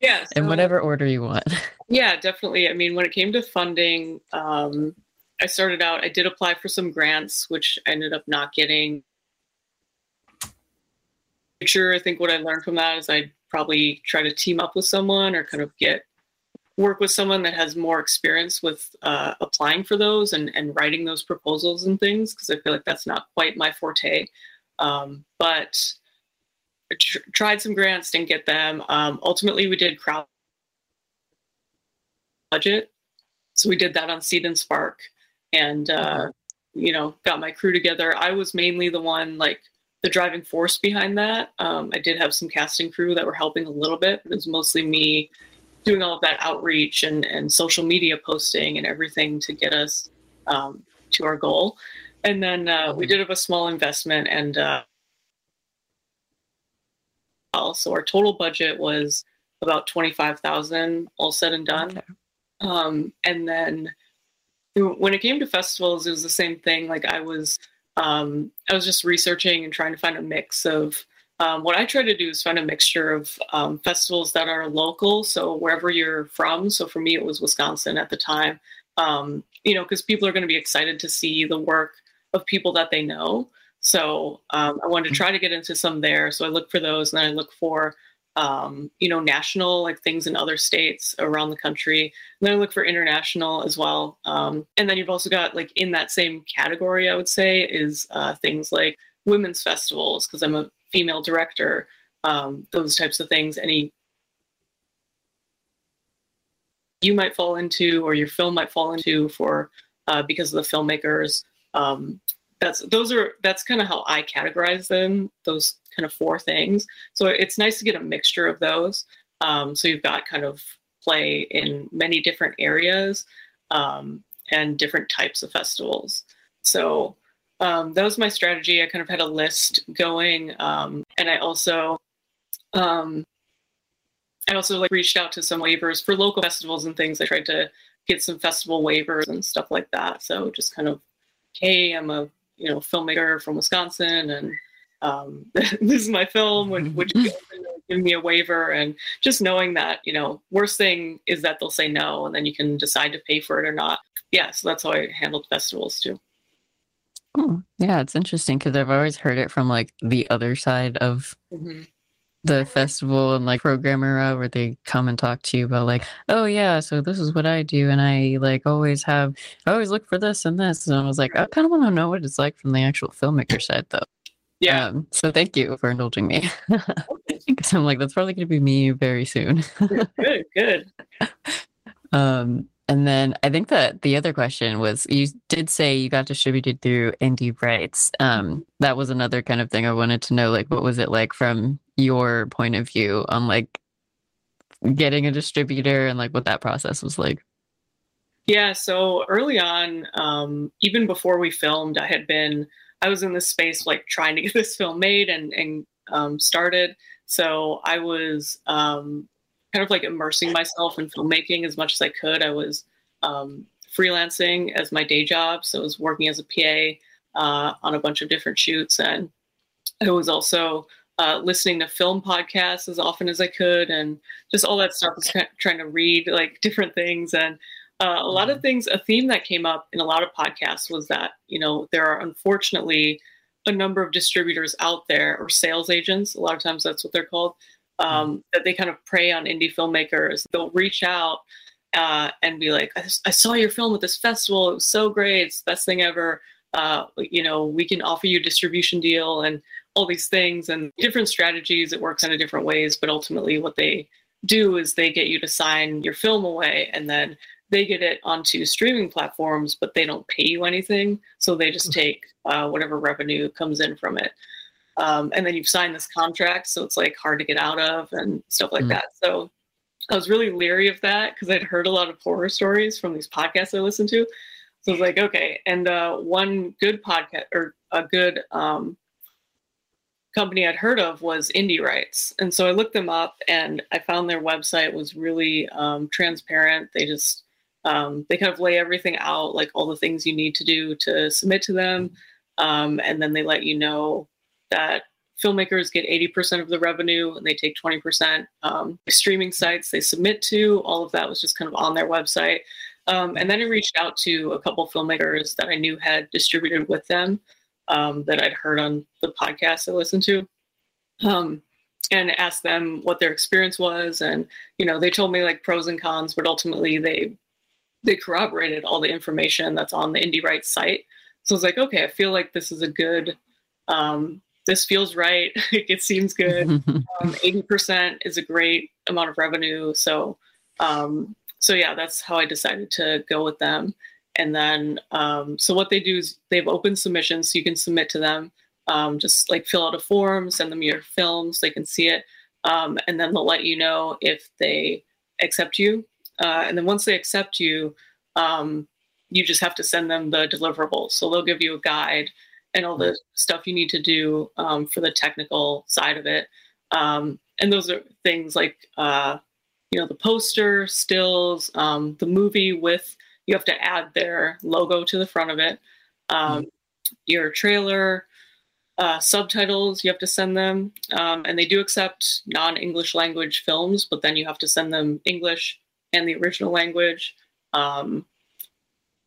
yeah. So, In whatever order you want. Yeah, definitely. I mean, when it came to funding, um, I started out, I did apply for some grants, which I ended up not getting. Sure, I think what I learned from that is I'd probably try to team up with someone or kind of get work with someone that has more experience with uh, applying for those and, and writing those proposals and things because I feel like that's not quite my forte. Um, but I tr- tried some grants, didn't get them. Um, ultimately, we did crowd budget, so we did that on Seed and Spark, and uh, you know got my crew together. I was mainly the one like the driving force behind that. Um, I did have some casting crew that were helping a little bit, but it was mostly me doing all of that outreach and, and social media posting and everything to get us um, to our goal. And then uh, we did have a small investment and uh, so our total budget was about 25,000 all said and done. Okay. Um, and then when it came to festivals, it was the same thing. Like I was, um, I was just researching and trying to find a mix of um, what I try to do is find a mixture of um, festivals that are local, so wherever you're from. So for me, it was Wisconsin at the time. Um, you know, because people are going to be excited to see the work of people that they know. So um, I wanted to try to get into some there. So I look for those, and then I look for um, you know national like things in other states around the country. And then I look for international as well. Um, and then you've also got like in that same category, I would say, is uh, things like women's festivals because I'm a female director. Um, those types of things. Any you might fall into or your film might fall into for uh, because of the filmmakers um, that's those are that's kind of how I categorize them. Those kind of four things. So it's nice to get a mixture of those. Um, so you've got kind of play in many different areas um, and different types of festivals. So um, that was my strategy. I kind of had a list going, um, and I also um, I also like reached out to some waivers for local festivals and things. I tried to get some festival waivers and stuff like that. So just kind of, hey, I'm a you know filmmaker from Wisconsin, and um, this is my film. Would, would you give me a waiver? And just knowing that, you know, worst thing is that they'll say no, and then you can decide to pay for it or not. Yeah, so that's how I handled festivals too. Oh, yeah, it's interesting because I've always heard it from like the other side of mm-hmm. the festival and like programmer where they come and talk to you about like oh yeah so this is what i do and i like always have i always look for this and this and i was like i kind of want to know what it's like from the actual filmmaker side though. Yeah. Um, so thank you for indulging me. Because i'm like that's probably going to be me very soon. Good good. Um and then I think that the other question was you did say you got distributed through Indie Rights. Um, that was another kind of thing I wanted to know. Like, what was it like from your point of view on like getting a distributor and like what that process was like? Yeah, so early on, um, even before we filmed, I had been I was in this space like trying to get this film made and and um, started. So I was um, kind of like immersing myself in filmmaking as much as I could. I was um, freelancing as my day job, so I was working as a PA uh, on a bunch of different shoots, and I was also uh, listening to film podcasts as often as I could, and just all that stuff. Was kind of trying to read like different things, and uh, a lot of mm-hmm. things. A theme that came up in a lot of podcasts was that you know there are unfortunately a number of distributors out there or sales agents. A lot of times that's what they're called um, that they kind of prey on indie filmmakers. They'll reach out uh, and be like, I, I, saw your film at this festival. It was so great. It's the best thing ever. Uh, you know, we can offer you a distribution deal and all these things and different strategies. It works in different ways, but ultimately, what they do is they get you to sign your film away and then they get it onto streaming platforms, but they don't pay you anything. So they just mm. take uh, whatever revenue comes in from it um, and then you've signed this contract so it's like hard to get out of and stuff like mm. that. So i was really leery of that because i'd heard a lot of horror stories from these podcasts i listened to. So i was like okay. And uh, one good podcast or a good um, company i'd heard of was Indie Rights. And so i looked them up and i found their website was really um, transparent. They just um, they kind of lay everything out like all the things you need to do to submit to them. Um, and then they let you know that filmmakers get 80% of the revenue and they take 20%. Um, streaming sites they submit to, all of that was just kind of on their website. Um, and then I reached out to a couple filmmakers that I knew had distributed with them um, that I'd heard on the podcast I listened to. Um, and asked them what their experience was, and you know they told me like pros and cons, but ultimately they they corroborated all the information that's on the Indie Rights site. So I was like, okay, I feel like this is a good um, this feels right. it seems good. Um, 80% is a great amount of revenue. So, um, so yeah, that's how I decided to go with them. And then, um, so what they do is they've open submissions so you can submit to them. Um, just like fill out a form, send them your films, so they can see it. Um, and then they'll let you know if they accept you. Uh, and then once they accept you, um, you just have to send them the deliverables. So they'll give you a guide and all the stuff you need to do um, for the technical side of it. Um, and those are things like, uh, you know, the poster, stills, um, the movie with, you have to add their logo to the front of it, um, your trailer, uh, subtitles you have to send them, um, and they do accept non-English language films, but then you have to send them English and the original language. Um,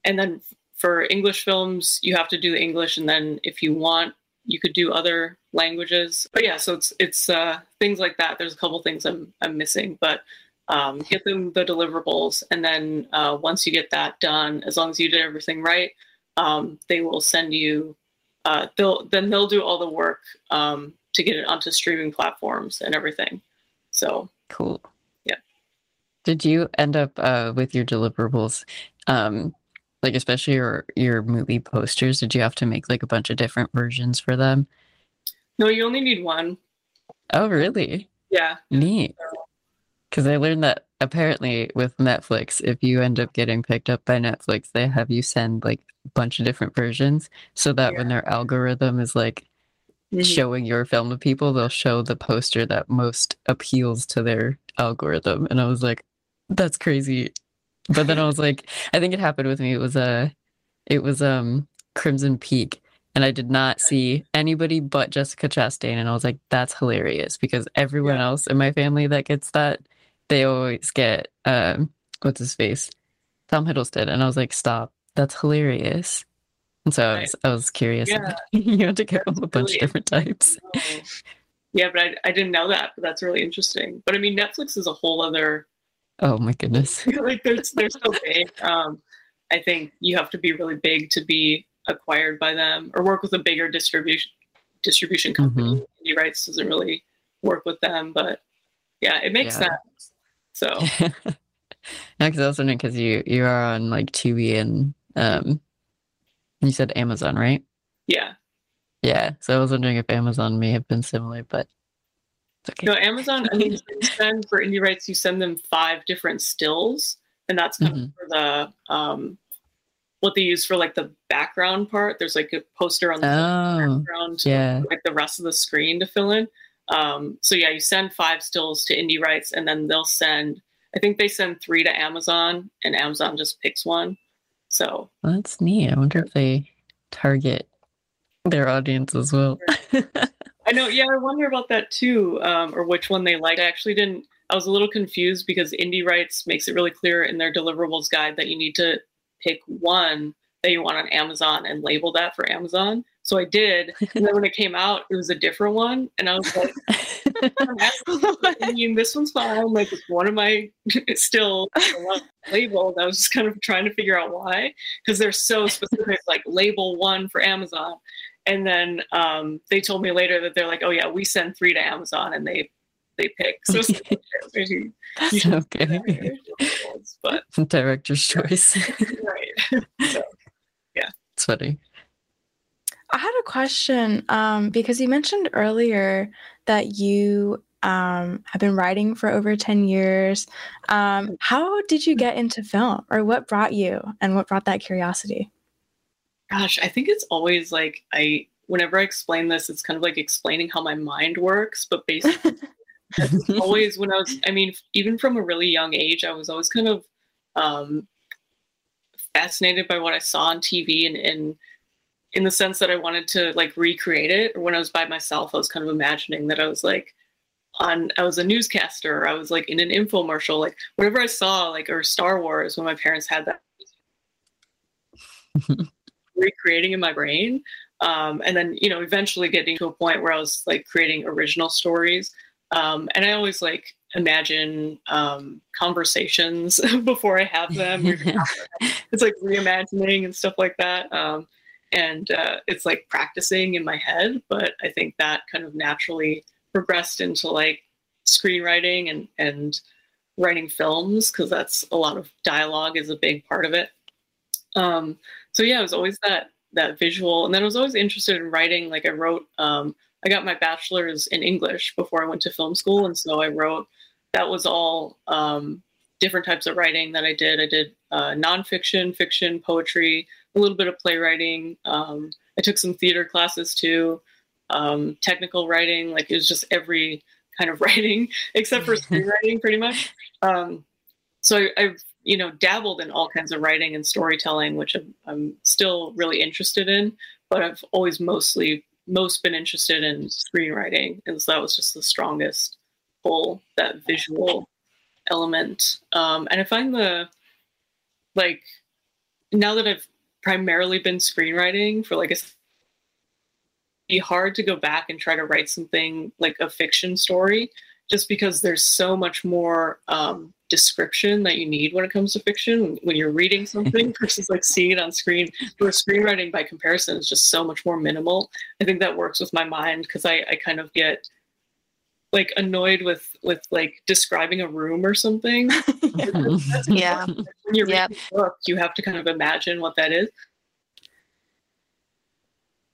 and then for English films, you have to do English, and then if you want, you could do other languages. But yeah, so it's it's uh, things like that. There's a couple things I'm I'm missing, but um, get them the deliverables, and then uh, once you get that done, as long as you did everything right, um, they will send you. Uh, they'll then they'll do all the work um, to get it onto streaming platforms and everything. So Cool. Yeah. Did you end up uh, with your deliverables, um, like especially your your movie posters? Did you have to make like a bunch of different versions for them? no, you only need one. Oh, really? Yeah, Neat. Because I learned that apparently with Netflix, if you end up getting picked up by Netflix, they have you send like a bunch of different versions so that when their algorithm is like Mhm. showing your film to people, they'll show the poster that most appeals to their algorithm. And I was like, that's crazy. But then I was like, I think it happened with me. It was a, it was um Crimson Peak, and I did not see anybody but Jessica Chastain, and I was like, that's hilarious because everyone Yeah. else in my family that gets that, they always get um what's his face, Tom Hiddleston, and I was like, stop, that's hilarious. And so I was, I was curious. Yeah. you had to give them a bunch really of different types. yeah, but I, I didn't know that. But that's really interesting. But I mean, Netflix is a whole other Oh my goodness. like they're they're so big. Um, I think you have to be really big to be acquired by them or work with a bigger distribution distribution company. Indie Rights doesn't really work with them, but yeah, it makes Yeah. sense. So No, because I was wondering because you you are on like Tubi and um, you said Amazon, right? yeah, Yeah. So I was wondering if Amazon may have been similar, but okay. no, Amazon. I mean, send for Indie Rights, you send them five different stills, and that's kind Mhm. of for the um, what they use for like the background part. There's like a poster on the Oh, background to yeah. like the rest of the screen to fill in. Um, so yeah, you send five stills to Indie Rights, and then they'll send. I think they send three to Amazon, and Amazon just picks one. So Well, that's neat. I wonder if they target their audience as well. I know, yeah, I wonder about that too, um, or which one they like. I actually didn't. I was a little confused because Indie Rights makes it really clear in their deliverables guide that you need to pick one that you want on Amazon and label that for Amazon. So I did, and then when it came out, it was a different one, and I was like, I mean, this one's fine. Like it's one of my still labeled. I was just kind of trying to figure out why because they're so specific. Like label one for Amazon, and then um, they told me later that they're like, oh yeah, we send three to Amazon, and they they pick. So it's like, maybe you should okay. but Director's choice. right. So, it's funny. I had a question um, because you mentioned earlier that you um, have been writing for over 10 years. Um, how did you get into film or what brought you and what brought that curiosity? Gosh, I think it's always like I whenever I explain this, it's kind of like explaining how my mind works, but basically always when I was I mean, even from a really young age, I was always kind of um fascinated by what I saw on TV and, and in the sense that I wanted to like recreate it. Or when I was by myself, I was kind of imagining that I was like on I was a newscaster, or I was like in an infomercial, like whatever I saw, like or Star Wars when my parents had that recreating in my brain. Um, and then, you know, eventually getting to a point where I was like creating original stories. Um, and I always like imagine um, conversations before I have them. it's like reimagining and stuff like that. Um, and uh, it's like practicing in my head. But I think that kind of naturally progressed into like screenwriting and, and writing films because that's a lot of dialogue is a big part of it. Um, so yeah, it was always that that visual, and then I was always interested in writing. Like I wrote, um, I got my bachelor's in English before I went to film school, and so I wrote. That was all um, different types of writing that I did. I did uh, nonfiction, fiction, poetry, a little bit of playwriting. Um, I took some theater classes too, um, technical writing. Like it was just every kind of writing except for screenwriting, pretty much. Um, so I, I've you know dabbled in all kinds of writing and storytelling, which I'm, still really interested in. But I've always mostly most been interested in screenwriting, and so that was just the strongest pull that visual element. Um, and I find the like now that I've primarily been screenwriting for like a be hard to go back and try to write something like a fiction story just because there's so much more um, description that you need when it comes to fiction when you're reading something versus like seeing it on screen. Where screenwriting by comparison is just so much more minimal. I think that works with my mind because I, I kind of get like annoyed with with like describing a room or something. Yeah. when you're Yep. reading a book you have to kind of imagine what that is. It's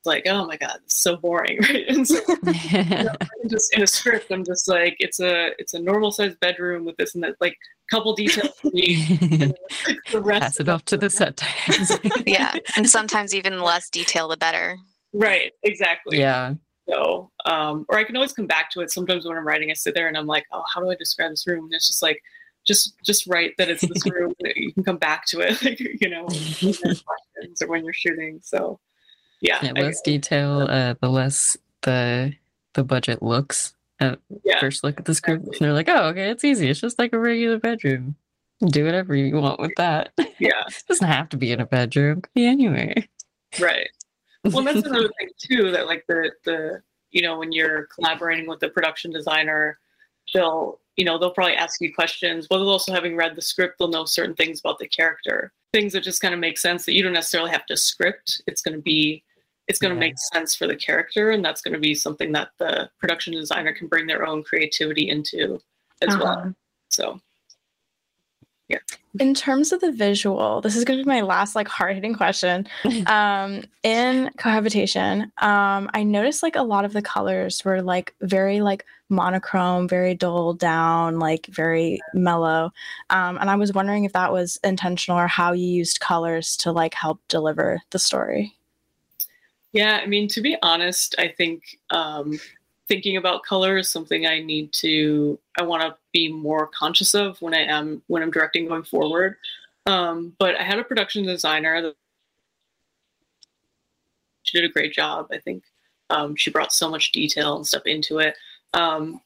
like oh my god it's so boring right and so I'm just in a script i'm just like it's a it's a normal sized bedroom with this and that like a couple details you need. the rest Pass it off to the set. Yeah. And sometimes even less detail, the better. right exactly yeah. so um or i can always come back to it sometimes when i'm writing i sit there and i'm like oh how do i describe this room and it's just like just just write that it's this room you can come back to it like you know when or when you're shooting so yeah Yeah, I- less detail, uh, the less the the budget looks at yeah first look at the script. And they're like, oh, okay, it's easy. It's just like a regular bedroom. Do whatever you want with that. yeah It doesn't have to be in a bedroom. It could be anywhere. right well that's another thing too that like the the you know when you're collaborating with the production designer they'll you know they'll probably ask you questions whether also having read the script they'll know certain things about the character things that just kind of make sense that you don't necessarily have to script it's going to be it's going to Yeah. make sense for the character and that's going to be something that the production designer can bring their own creativity into as well Uh-huh. so In terms of the visual, this is going to be my last like hard hitting question. Um, in cohabitation, um, I noticed like a lot of the colors were like very like monochrome, very dulled down, like very mellow. Um, and I was wondering if that was intentional or how you used colors to like help deliver the story. Yeah, I mean, to be honest, I think um, thinking about color is something I need to, I want to be more conscious of when I am, when I'm directing going forward. Um, but I had a production designer that she did a great job. I think um, she brought so much detail and stuff into it. Um,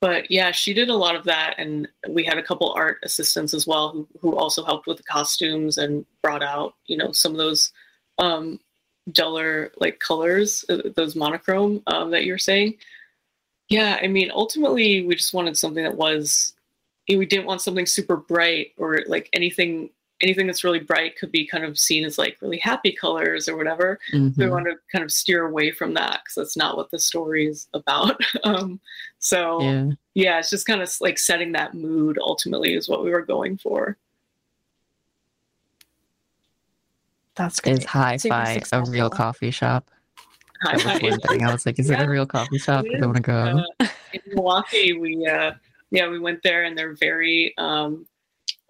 but yeah, she did a lot of that, and we had a couple art assistants as well who who also helped with the costumes and brought out you know some of those um, duller like colors, uh, those monochrome um, that you're saying. Yeah, I mean, ultimately, we just wanted something that was. We didn't want something super bright or like anything. Anything that's really bright could be kind of seen as like really happy colors or whatever. So we want to kind of steer away from that because that's not what the story is about. um, so Yeah. yeah, it's just kind of like setting that mood ultimately is what we were going for. That's great. Is hi Super fi a real coffee shop? Hi, That was one thing. I was like, is it a real coffee shop? It I want to go. Uh, in Milwaukee, we uh, yeah we went there and they're very um,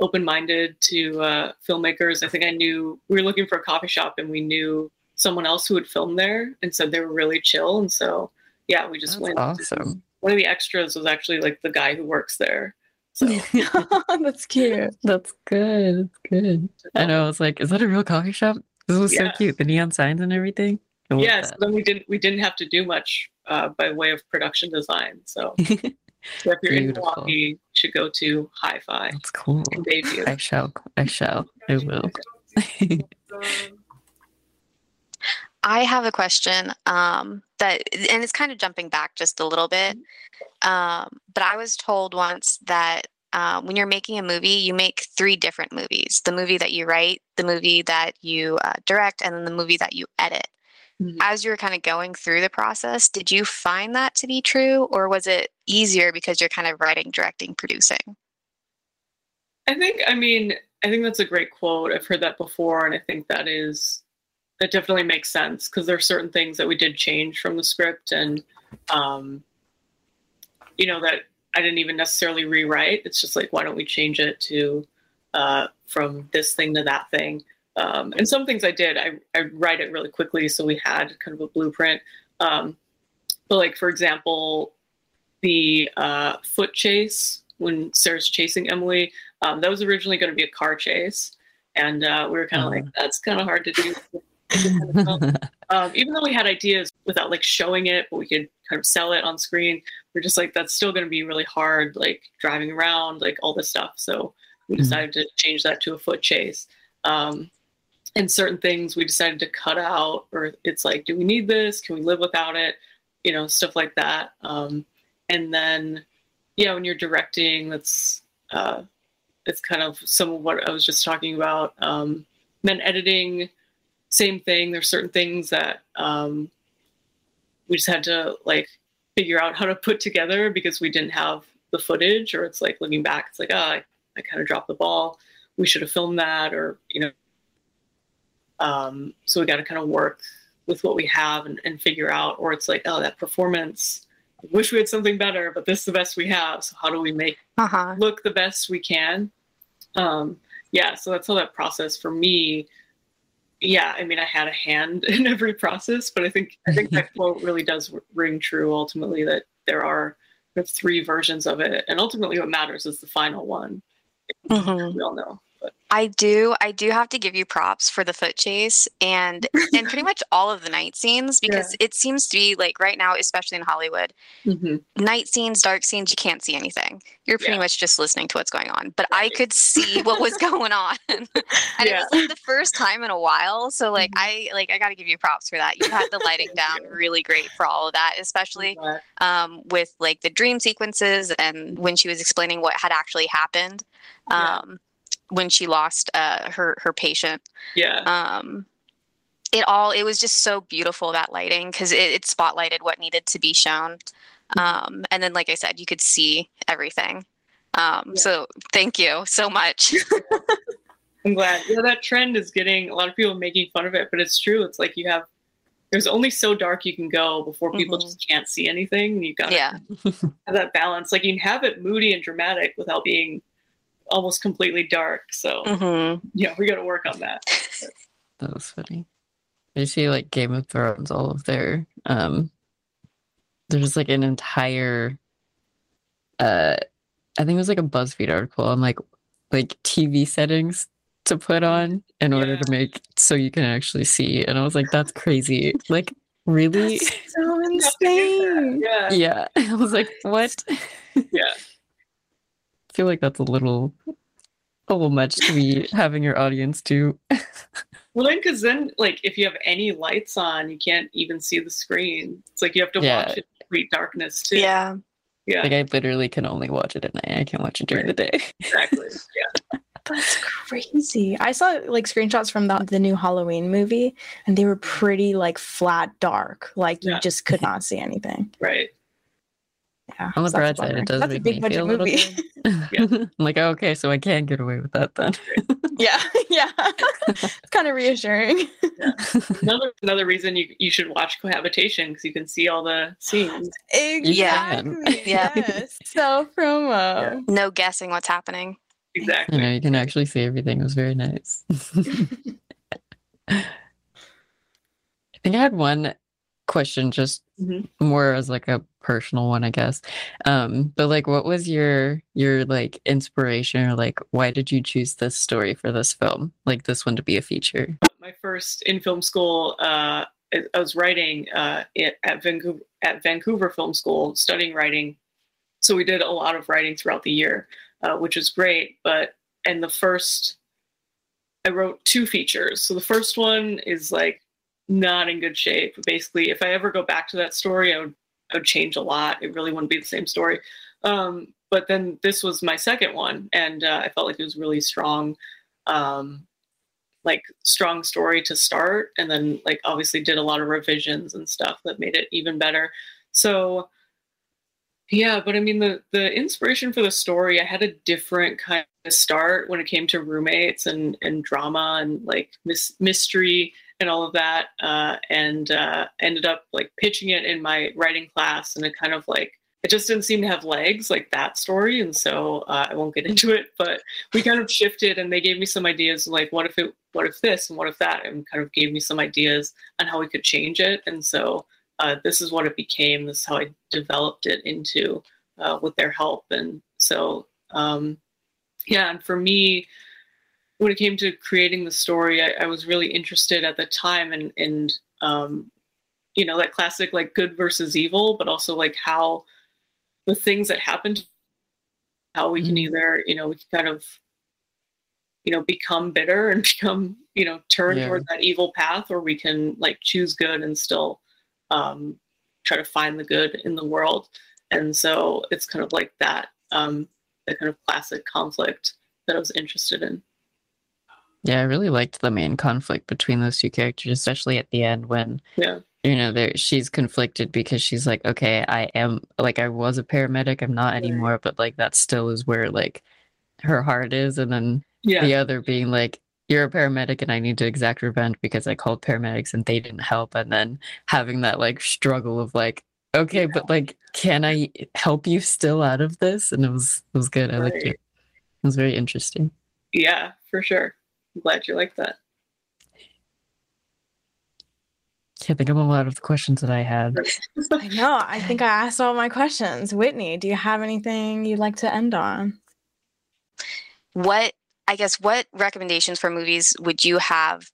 open-minded to uh, filmmakers. I think I knew we were looking for a coffee shop and we knew someone else who had filmed there and said they were really chill. And so yeah, we just That's went. awesome. One of the extras was actually like the guy who works there. So That's cute. That's good. That's good. I know. I was like, is that a real coffee shop? This was Yeah. so cute. The neon signs and everything. Yes. yeah, so then we didn't we didn't have to do much uh, by way of production design. So, so if you're in Milwaukee, you should go to Hi-Fi That's cool. I shall. I shall. I will. I have a question um, that, and it's kind of jumping back just a little bit. Um, but I was told once that uh, when you're making a movie, you make three different movies the movie that you write, the movie that you uh, direct, and then the movie that you edit. Mhm. As you were kind of going through the process, did you find that to be true, or was it easier because you're kind of writing, directing, producing? I think, I mean, I think that's a great quote. I've heard that before, and I think that is that definitely makes sense because there are certain things that we did change from the script, and um, you know that I didn't even necessarily rewrite. It's just like, why don't we change it to uh, from this thing to that thing? Um, and some things I did, I I write it really quickly, so we had kind of a blueprint. Um, but like for example, the uh, foot chase when Sarah's chasing Emily, um, that was originally going to be a car chase, and uh, we were kind of Uh-huh. like, that's kind of hard to do. um, even though we had ideas without like showing it, but we could kind of sell it on screen. We're just like that's still going to be really hard, like driving around, like all this stuff. So we Mhm. decided to change that to a foot chase. Um, and certain things we decided to cut out, or it's like, do we need this? Can we live without it? You know, stuff like that. Um, and then, yeah, when you're directing, that's uh, it's kind of some of what I was just talking about. Um, then editing, same thing. There's certain things that um, we just had to like figure out how to put together because we didn't have the footage, or it's like looking back, it's like, oh, I, I kind of dropped the ball. We should have filmed that, or you know. Um, so we got to kind of work with what we have and, and figure out, or it's like, oh, that performance. I wish we had something better, but this is the best we have. So how do we make Uh huh. look the best we can. Um, yeah, so that's how that process for me. Yeah, I mean, I had a hand in every process, but I think I think that quote really does ring true. Ultimately, that there are three versions of it, and ultimately, what matters is the final one. Mhm. We all know, but I do. I do have to give you props for the foot chase and and pretty much all of the night scenes because it seems to be like right now, especially in Hollywood, Mhm. night scenes, dark scenes, you can't see anything. You're pretty Yeah. much just listening to what's going on. But I could see what was going on. and it was like the first time in a while. So like Mhm. I like I gotta give you props for that. You had the lighting down really great for all of that, especially um, with like the dream sequences and when she was explaining what had actually happened Yeah. um, when she lost uh, her her patient. yeah, Um, it all it was just so beautiful that lighting because it, it spotlighted what needed to be shown. Um, and then, like I said, you could see everything. Um, Yeah. So thank you so much. I'm glad. Yeah, that trend is getting a lot of people making fun of it, but it's true. It's like you have. There's only so dark you can go before people Mhm. just can't see anything. You got to yeah, have that balance. Like you can have it moody and dramatic without being almost completely dark. So hmm yeah, we got to work on that. That was funny. I see like Game of Thrones, all of their um there's like an entire uh I think it was like a BuzzFeed article on like like TV settings to put on in order Yeah. to make so you can actually see. And I was like, that's crazy. Like really? so insane. Yeah, Yeah. I was like, what? yeah, I feel like that's a little a little much to be having your audience do. Well, then because then like if you have any lights on, you can't even see the screen. It's like you have to Yeah. watch it in complete darkness too. yeah. yeah, Like I literally can only watch it at night. I can't watch it during the day. exactly. Yeah, That's crazy. I saw like screenshots from the, the new Halloween movie, and they were pretty like flat dark. Like you just could not see anything. right. Yeah. On the so that's bright side, it does That's a big me feel a little movie. I'm like, oh, okay, so I can get away with that then. yeah, yeah. it's kind of reassuring. Another another reason you you should watch Cohabitation because you can see all the scenes. Exactly. Yeah. Yes. So from uh, No guessing what's happening. Exactly. You Exactly. know, you can actually see everything. It was very nice. I think I had one question, just Mhm. more as like a personal one, I guess. Um, but like, what was your your like inspiration, or like, why did you choose this story for this film, like this one to be a feature? my first in film school, uh, I was writing uh, at Vancouver at Vancouver Film School, studying writing. So we did a lot of writing throughout the year, uh, which is great. But and the first, I wrote two features. So the first one is like not in good shape. Basically, if I ever go back to that story, I would would change a lot. It really wouldn't be the same story. Um, but then this was my second one, and uh, I felt like it was really strong. Um, like strong story to start and then like obviously did a lot of revisions and stuff that made it even better so yeah but i mean the the inspiration for the story i had a different kind of start when it came to roommates and and drama and like mis- mystery and all of that uh, and uh, ended up like pitching it in my writing class and it kind of like it just didn't seem to have legs like that story and so uh, i won't get into it but we kind of shifted and they gave me some ideas like what if it what if this and what if that and kind of gave me some ideas on how we could change it and so uh, this is what it became this is how i developed it into uh, with their help and so um, yeah and for me when it came to creating the story i, I was really interested at the time and and um, you know, that classic like good versus evil, but also like how the things that happen, how we can Mhm. either, you know, we can kind of, you know, become bitter and become, you know, turn Yeah. toward that evil path, or we can like choose good and still um, try to find the good in the world. And so it's kind of like that, um, that kind of classic conflict that I was interested in. Yeah, I really liked the main conflict between those two characters, especially at the end when Yeah. you know there she's conflicted because she's like, okay, I am like I was a paramedic, I'm not anymore, but like that still is where like her heart is, and then Yeah. the other being like, you're a paramedic and I need to exact revenge because I called paramedics and they didn't help, and then having that like struggle of like, okay, but like, can I help you still out of this? And it was it was good. I liked it. It was very interesting. Yeah, for sure. I'm glad you like that. Can't think of a lot of the questions that I had. I know. I think I asked all my questions. Whitney, do you have anything you'd like to end on? what I guess what recommendations for movies would you have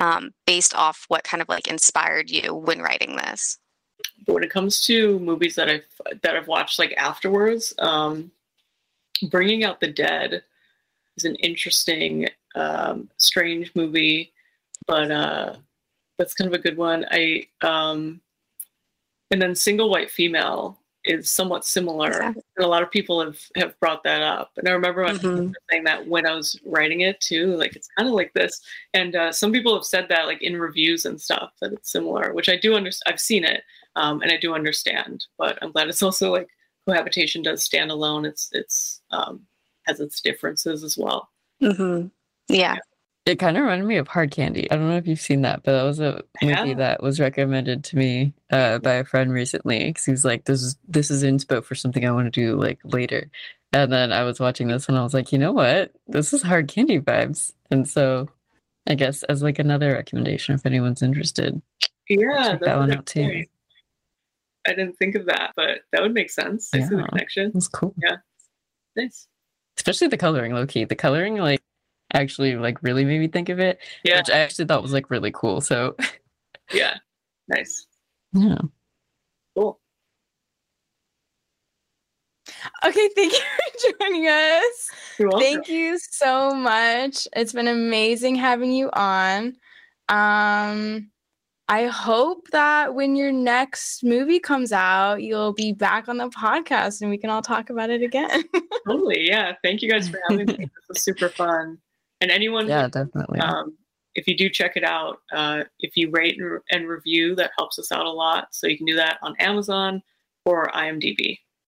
um, based off what kind of like inspired you when writing this? But when it comes to movies that I've that I've watched like afterwards, um, Bringing Out the Dead is an interesting, um, strange movie, but uh, that's kind of a good one. I um, and then Single White Female is somewhat similar, Exactly. and a lot of people have have brought that up. And I remember when Mhm. saying that when I was writing it too, like it's kind of like this. And uh, some people have said that like in reviews and stuff that it's similar, which I do understand. I've seen it, um, and I do understand. But I'm glad it's also like cohabitation does stand alone. It's it's um, has its differences as well. Mm-hmm. Yeah. It kind of reminded me of Hard Candy. I don't know if you've seen that, but that was a movie Yeah. that was recommended to me uh, by a friend recently because he was like, "This is this is inspo for something I want to do like later." And then I was watching this and I was like, "You know what? This is Hard Candy vibes." And so, I guess as like another recommendation, if anyone's interested, Yeah, check that one out too. point. I didn't think of that, but that would make sense. I see the Yeah. connection. It cool. Yeah, Nice. especially the coloring. Low key, the coloring like actually like really made me think of it, Yeah, which I actually thought was like really cool. So yeah, nice. yeah. Cool. Okay, thank you for joining us. You're welcome. Thank you so much. It's been amazing having you on. Um I hope that when your next movie comes out, you'll be back on the podcast and we can all talk about it again. Totally. Yeah. Thank you guys for having me. This was super fun. And anyone, Yeah, definitely. um, if you do check it out, uh, if you rate and, and review, that helps us out a lot. So you can do that on Amazon or IMDb.